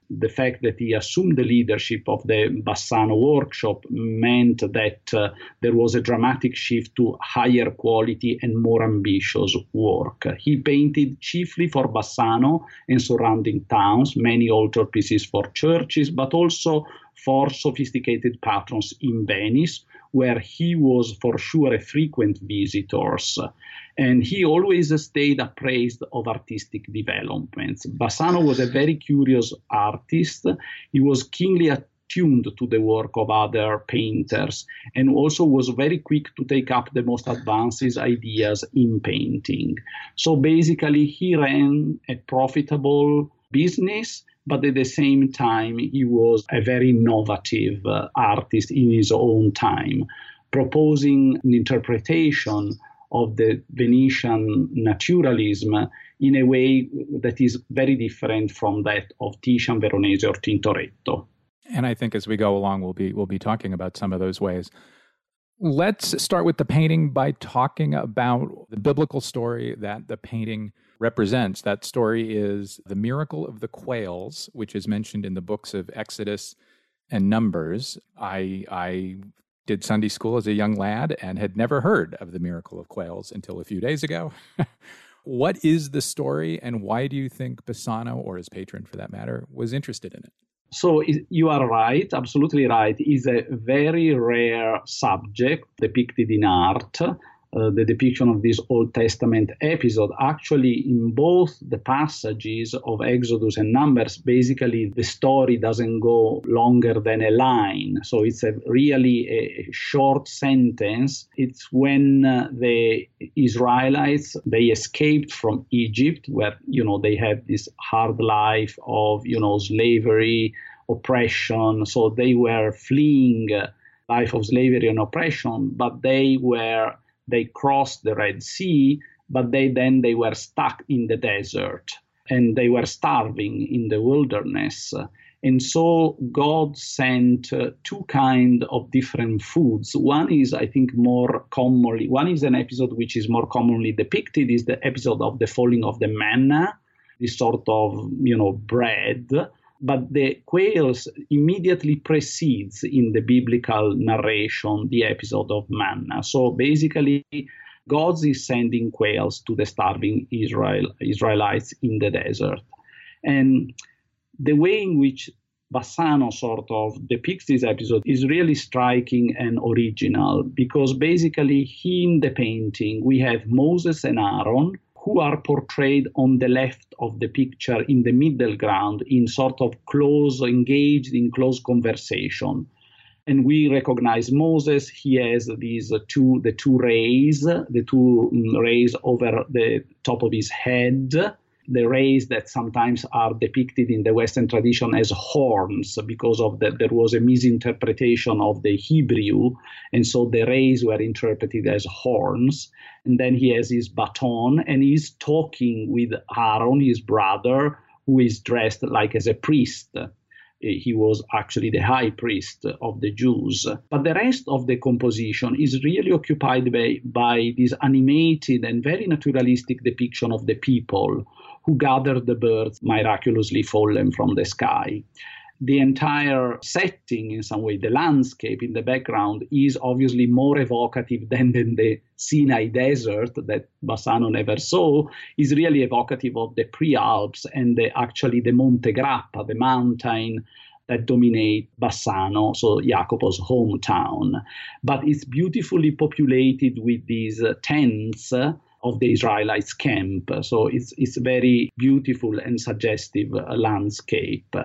the fact that he assumed the leadership of the Bassano workshop meant that uh, there was a dramatic shift to higher quality and more ambitious work. He painted chiefly for Bassano and surrounding towns, many altarpieces for churches, but also for sophisticated patrons in Venice, where he was for sure a frequent visitor and he always stayed appraised of artistic developments. Bassano was a very curious artist. He was keenly attuned to the work of other painters and also was very quick to take up the most advanced ideas in painting. So basically, he ran a profitable business. But at the same time, he was a very innovative uh, artist in his own time, proposing an interpretation of the Venetian naturalism in a way that is very different from that of Titian, Veronese, or Tintoretto. And I think as we go along, we'll be we'll be talking about some of those ways. Let's start with the painting by talking about the biblical story that the painting represents. That story is the miracle of the quails, which is mentioned in the books of Exodus and Numbers. I I did Sunday school as a young lad and had never heard of the miracle of quails until a few days ago. [LAUGHS] what is the story, and why do you think Bassano, or his patron for that matter, was interested in it? So you are right, absolutely right. It's a very rare subject depicted in art uh, the depiction of this Old Testament episode. Actually, in both the passages of Exodus and Numbers, basically the story doesn't go longer than a line. So it's a really a short sentence. It's when uh, the Israelites they escaped from Egypt, where you know they had this hard life of you know slavery, oppression. So they were fleeing. Uh, life of slavery and oppression, but they were they crossed the Red Sea, but they then they were stuck in the desert and they were starving in the wilderness. And so God sent uh, two kind of different foods. One is, I think, more commonly. One is an episode which is more commonly depicted. Is the episode of the falling of the manna, this sort of you know bread but the quails immediately precedes in the biblical narration the episode of manna. So basically, God is sending quails to the starving Israel, Israelites in the desert. And the way in which Bassano sort of depicts this episode is really striking and original because basically in the painting we have Moses and Aaron who are portrayed on the left of the picture in the middle ground in sort of close, engaged in close conversation. And we recognize Moses. He has these two, the two rays, the two mm, rays over the top of his head the rays that sometimes are depicted in the Western tradition as horns because of that there was a misinterpretation of the Hebrew, and so the rays were interpreted as horns. And then he has his baton, and he's talking with Aaron, his brother, who is dressed like as a priest he was actually the high priest of the Jews. But the rest of the composition is really occupied by, by this animated and very naturalistic depiction of the people who gathered the birds miraculously fallen from the sky. the entire setting, in some way, the landscape in the background, is obviously more evocative than, than the Sinai desert that Bassano never saw, is really evocative of the pre-Alps and the, actually the Monte Grappa, the mountain that dominate Bassano, so Jacopo's hometown. But it's beautifully populated with these tents. Uh, of the Israelites' camp. So it's, it's a very beautiful and suggestive uh, landscape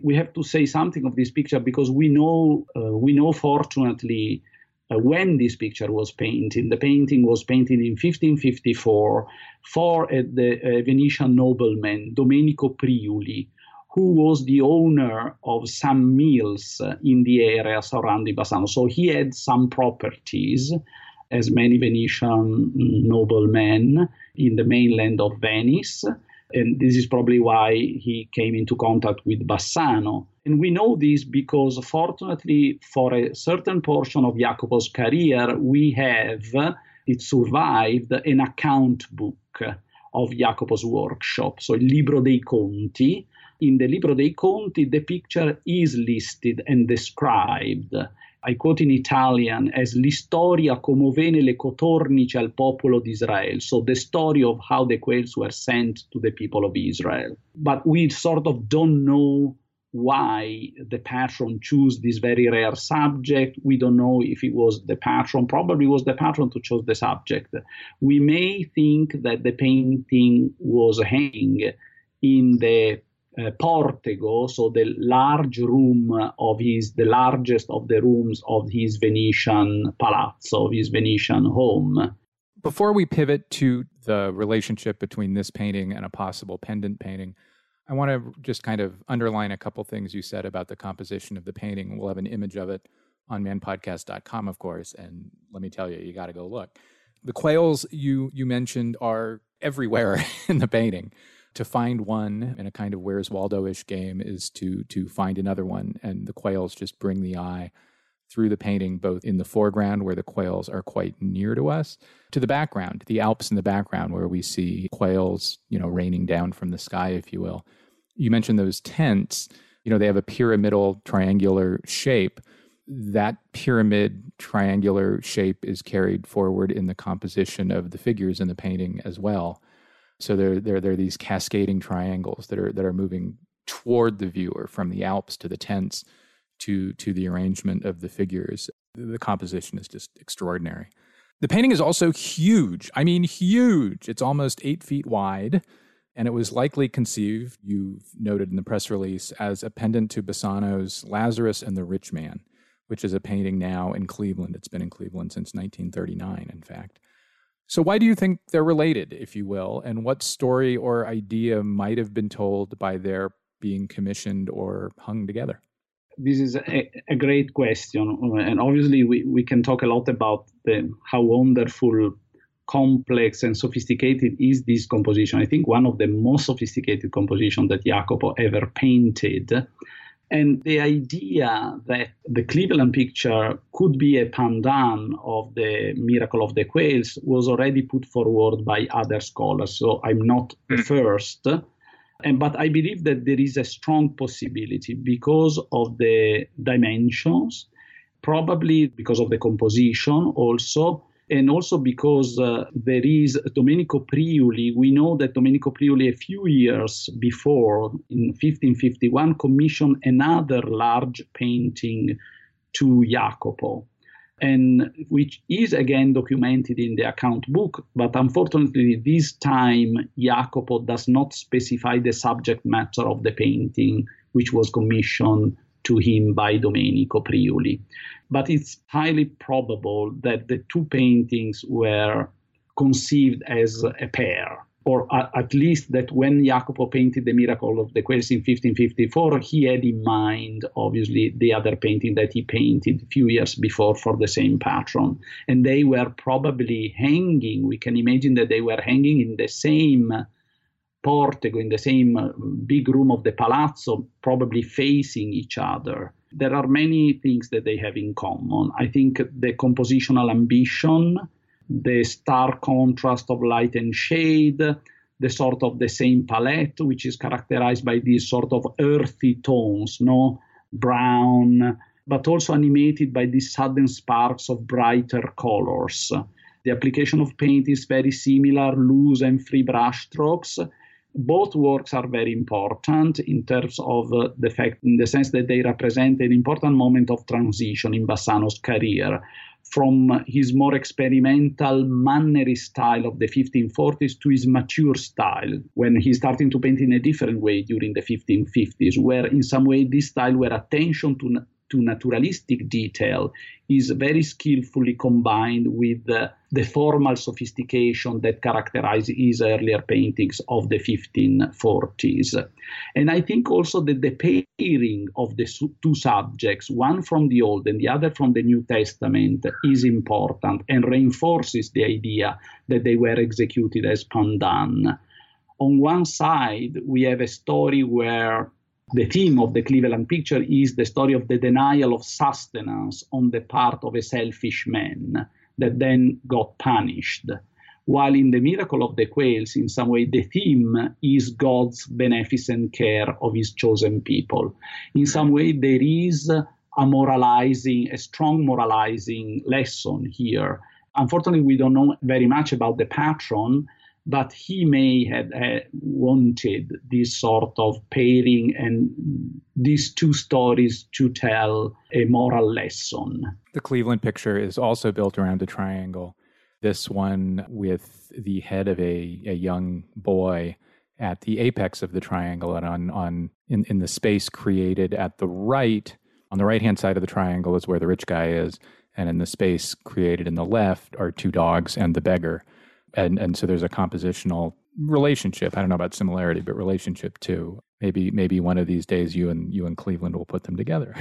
we have to say something of this picture because we know uh, we know fortunately uh, when this picture was painted. The painting was painted in 1554 for uh, the Venetian nobleman Domenico Priuli, who was the owner of some mills uh, in the area surrounding Bassano. So he had some properties, as many Venetian noblemen in the mainland of Venice. And this is probably why he came into contact with Bassano. And we know this because, fortunately, for a certain portion of Jacopo's career, we have, it survived, an account book of Jacopo's workshop, so il Libro dei Conti. In the Libro dei Conti, the picture is listed and described I quote in Italian as l'istoria commovene le cotornici al popolo di. So the story of how the quails were sent to the people of Israel. But we sort of don't know why the patron chose this very rare subject. We don't know if it was the patron, probably was the patron who chose the subject. We may think that the painting was hanging in the uh, Portego, so the large room of his, the largest of the rooms of his Venetian palazzo, his Venetian home. Before we pivot to the relationship between this painting and a possible pendant painting, I want to just kind of underline a couple things you said about the composition of the painting. We'll have an image of it on manpodcast.com, of course, and let me tell you, you got to go look. The quails you you mentioned are everywhere [LAUGHS] in the painting to find one in a kind of Where's Waldo-ish game is to to find another one, and the quails just bring the eye through the painting, both in the foreground where the quails are quite near to us, to the background, the Alps in the background where we see quails, you know, raining down from the sky, if you will. You mentioned those tents. You know, they have a pyramidal triangular shape. That pyramid triangular shape is carried forward in the composition of the figures in the painting as well. So there, there, there are these cascading triangles that are that are moving toward the viewer from the Alps to the tents to to the arrangement of the figures. The composition is just extraordinary. The painting is also huge. I mean, huge. It's almost eight feet wide, and it was likely conceived, you've noted in the press release, as a pendant to Bassano's Lazarus and the Rich Man, which is a painting now in Cleveland. It's been in Cleveland since 1939, in fact. So, why do you think they're related, if you will? And what story or idea might have been told by their being commissioned or hung together? This is a, a great question. And obviously, we, we can talk a lot about the, how wonderful, complex, and sophisticated is this composition. I think one of the most sophisticated compositions that Jacopo ever painted and the idea that the Cleveland picture could be a pendant of the miracle of the quails was already put forward by other scholars. So I'm not the hmm. first. And, but I believe that there is a strong possibility because of the dimensions, probably because of the composition also, and also because uh, there is Domenico Priuli. We know that Domenico Priuli, a few years before, in 1551, commissioned another large painting to Jacopo, and which is again documented in the account book. But unfortunately, this time Jacopo does not specify the subject matter of the painting, which was commissioned to him by Domenico Priuli but it's highly probable that the two paintings were conceived as a pair, or at least that when Jacopo painted the Miracle of the Quails in 1554, he had in mind, obviously, the other painting that he painted a few years before for the same patron. And they were probably hanging, we can imagine that they were hanging in the same in the same uh, big room of the palazzo, probably facing each other there are many things that they have in common. I think the compositional ambition, the stark contrast of light and shade, the sort of the same palette, which is characterized by these sort of earthy tones, no brown, but also animated by these sudden sparks of brighter colors. The application of paint is very similar, loose and free brush strokes. Both works are very important in terms of uh, the fact, in the sense that they represent an important moment of transition in Bassano's career. From his more experimental Mannerist style of the 1540s to his mature style when he's starting to paint in a different way during the 1550s, where in some way this style where attention to to naturalistic detail is very skillfully combined with uh, the formal sophistication that characterized his earlier paintings of the 1540s. And I think also that the pairing of the two subjects, one from the Old and the other from the New Testament, is important and reinforces the idea that they were executed as pendant. On one side, we have a story where the theme of the Cleveland picture is the story of the denial of sustenance on the part of a selfish man that then got punished. While in the miracle of the quails, in some way, the theme is God's beneficent care of his chosen people. In some way, there is a moralizing, a strong moralizing lesson here. Unfortunately, we don't know very much about the patron, but he may have uh, wanted this sort of pairing and these two stories to tell a moral lesson. The Cleveland picture is also built around a triangle. This one with the head of a, a young boy at the apex of the triangle and on, on in, in the space created at the right on the right hand side of the triangle is where the rich guy is and in the space created in the left are two dogs and the beggar and and so there's a compositional relationship. I don't know about similarity, but relationship too. Maybe maybe one of these days you and you and Cleveland will put them together.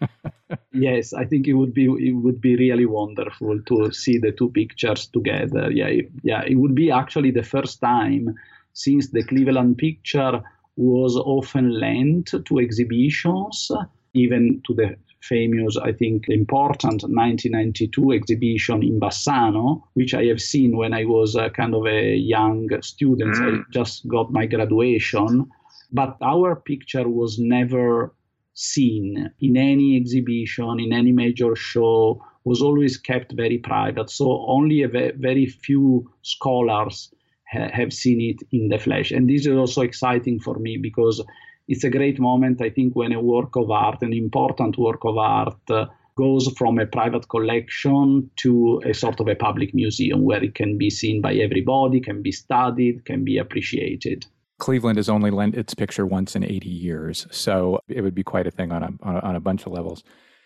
[LAUGHS] yes, I think it would be it would be really wonderful to see the two pictures together. Yeah, it, yeah, it would be actually the first time since the Cleveland picture was often lent to exhibitions, even to the famous, I think, important 1992 exhibition in Bassano, which I have seen when I was uh, kind of a young student. Mm. I just got my graduation. But our picture was never seen in any exhibition, in any major show, was always kept very private. So only a ve- very few scholars ha- have seen it in the flesh. And this is also exciting for me because it's a great moment, I think, when a work of art, an important work of art, uh, goes from a private collection to a sort of a public museum where it can be seen by everybody, can be studied, can be appreciated. Cleveland has only lent its picture once in 80 years, so it would be quite a thing on a, on a, on a bunch of levels.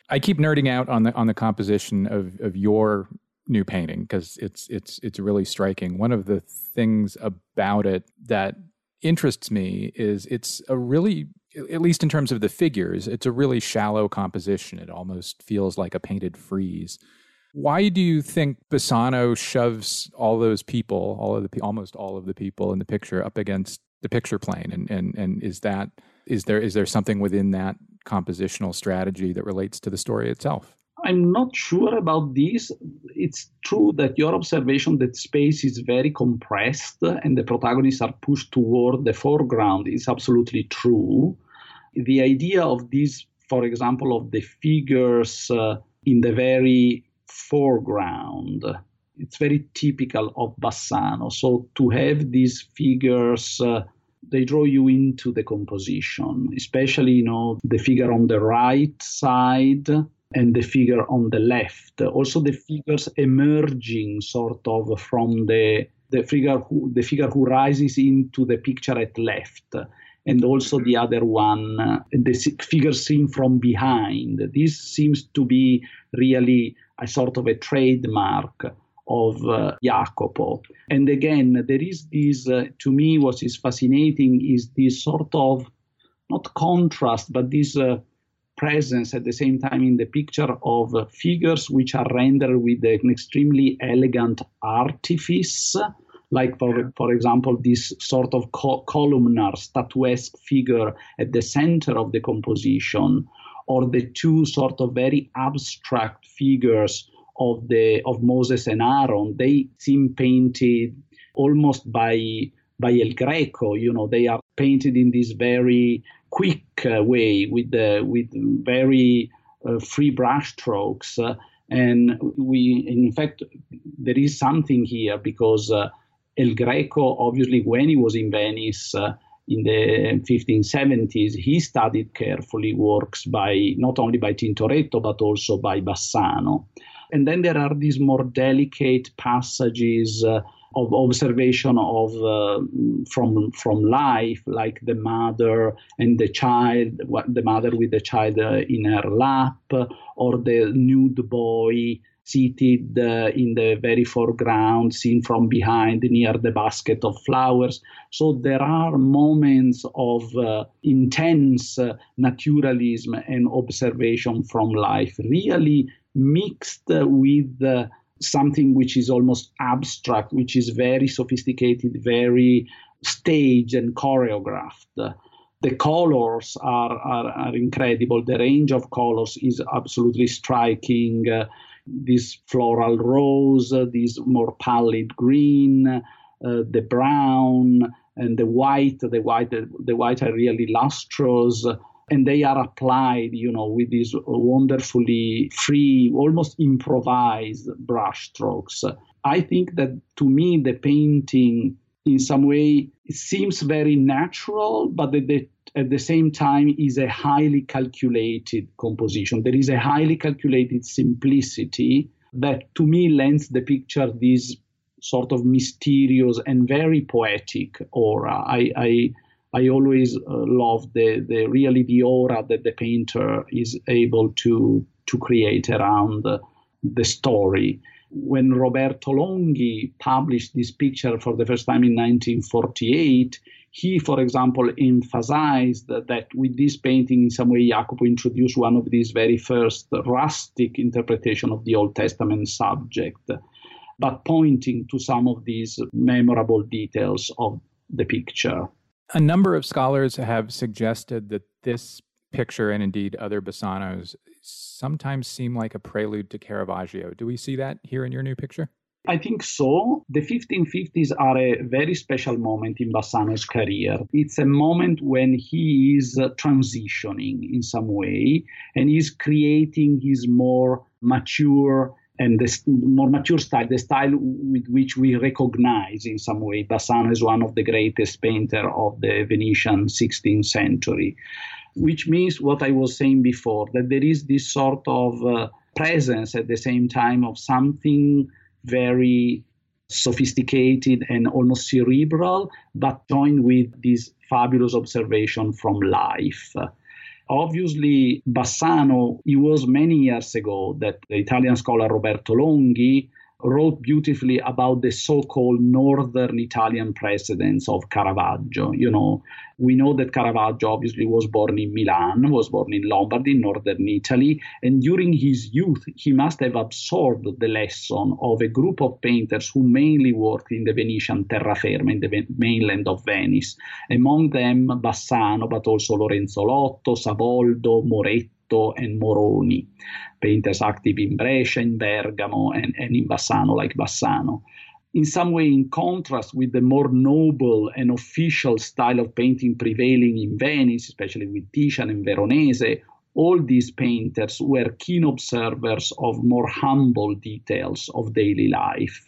I keep nerding out on the on the composition of, of your new painting because it's it's it's really striking. One of the things about it that interests me is it's a really at least in terms of the figures it's a really shallow composition. It almost feels like a painted frieze. Why do you think Bassano shoves all those people all of the almost all of the people in the picture up against the picture plane? And and and is that is there is there something within that compositional strategy that relates to the story itself I'm not sure about this. It's true that your observation that space is very compressed and the protagonists are pushed toward the foreground is absolutely true. The idea of this, for example, of the figures uh, in the very foreground, it's very typical of Bassano. So to have these figures. Uh, they draw you into the composition, especially you know the figure on the right side and the figure on the left. Also, the figures emerging sort of from the the figure who the figure who rises into the picture at left, and also the other one, the figure seen from behind. This seems to be really a sort of a trademark of uh, Jacopo. And again, there is this, uh, to me, what is fascinating is this sort of not contrast, but this uh, presence at the same time in the picture of figures which are rendered with an extremely elegant artifice like for, for example this sort of co- columnar statuesque figure at the center of the composition or the two sort of very abstract figures of the of Moses and Aaron they seem painted almost by by El Greco. You know, they are painted in this very quick uh, way with the with very uh, free brush strokes. Uh, and we, in fact, there is something here because uh, El Greco, obviously, when he was in Venice uh, in the 1570s, he studied carefully works by not only by Tintoretto but also by Bassano. And then there are these more delicate passages uh, of observation of uh, from from life, like the mother and the child, the mother with the child uh, in her lap, or the nude boy seated uh, in the very foreground, seen from behind near the basket of flowers. So there are moments of uh, intense uh, naturalism and observation from life, really mixed with something which is almost abstract, which is very sophisticated, very staged and choreographed. The colors are, are, are incredible. The range of colors is absolutely striking. Uh, this floral rose, uh, this more pallid green, uh, the brown, and the white. The white, the white are really lustrous and they are applied, you know, with these wonderfully free, almost improvised brush strokes. I think that to me, the painting in some way seems very natural, but at the, at the same time is a highly calculated composition. There is a highly calculated simplicity that to me lends the picture this sort of mysterious and very poetic aura. I, I I always uh, love the, the really the aura that the painter is able to to create around the, the story. When Roberto Longhi published this picture for the first time in 1948, he, for example, emphasized that with this painting, in some way, Jacopo introduced one of these very first rustic interpretation of the Old Testament subject, but pointing to some of these memorable details of the picture. A number of scholars have suggested that this picture, and indeed other Bassanos, sometimes seem like a prelude to Caravaggio. Do we see that here in your new picture? I think so. The 1550s are a very special moment in Bassano's career. It's a moment when he is transitioning in some way and he's creating his more mature and the more mature style, the style with which we recognize in some way Bassano as one of the greatest painter of the Venetian 16th century, which means what I was saying before, that there is this sort of uh, presence at the same time of something very sophisticated and almost cerebral, but joined with this fabulous observation from life. Obviously, Bassano, it was many years ago that the Italian scholar Roberto Longhi wrote beautifully about the so-called northern Italian precedents of Caravaggio. You know, we know that Caravaggio obviously was born in Milan, was born in Lombardy, northern Italy, and during his youth he must have absorbed the lesson of a group of painters who mainly worked in the Venetian terraferma, in the mainland of Venice. Among them Bassano, but also Lorenzo Lotto, Savoldo, And Moroni painters active in Brescia, in Bergamo, and, and in Bassano, like Bassano. In some way, in contrast with the more noble and official style of painting prevailing in Venice, especially with Titian and Veronese, all these painters were keen observers of more humble details of daily life.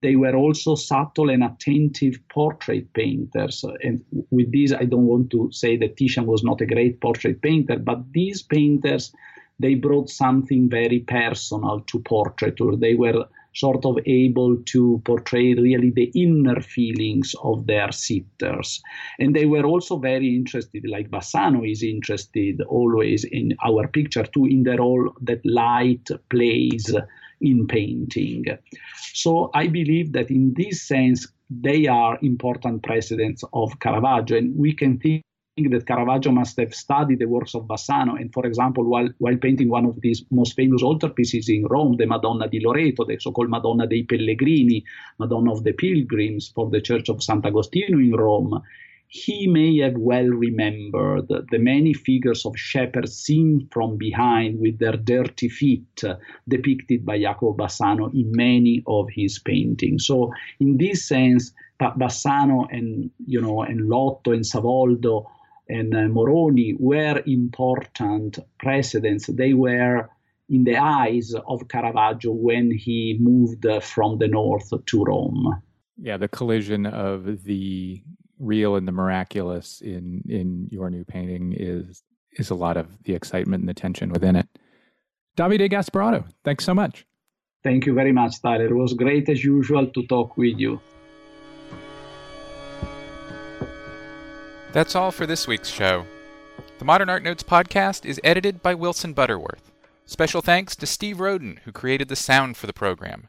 They were also subtle and attentive portrait painters. And with this, I don't want to say that Titian was not a great portrait painter, but these painters they brought something very personal to portraiture. They were sort of able to portray really the inner feelings of their sitters. And they were also very interested, like Bassano is interested always in our picture too, in the role that light plays in painting. So I believe that in this sense, they are important precedents of Caravaggio, and we can think that Caravaggio must have studied the works of Bassano. And for example, while, while painting one of his most famous altarpieces in Rome, the Madonna di Loreto, the so called Madonna dei Pellegrini, Madonna of the Pilgrims for the Church of Sant'Agostino in Rome, he may have well remembered the many figures of shepherds seen from behind with their dirty feet depicted by Jacopo Bassano in many of his paintings. So, in this sense, Bassano and you know and Lotto and Savoldo and uh, Moroni were important precedents. They were in the eyes of Caravaggio when he moved from the north to Rome. Yeah, the collision of the real and the miraculous in in your new painting is is a lot of the excitement and the tension within it. Davide Gasparotto, thanks so much. Thank you very much, Tyler. It was great as usual to talk with you. That's all for this week's show. The Modern Art Notes podcast is edited by Wilson Butterworth. Special thanks to Steve Roden, who created the sound for the program.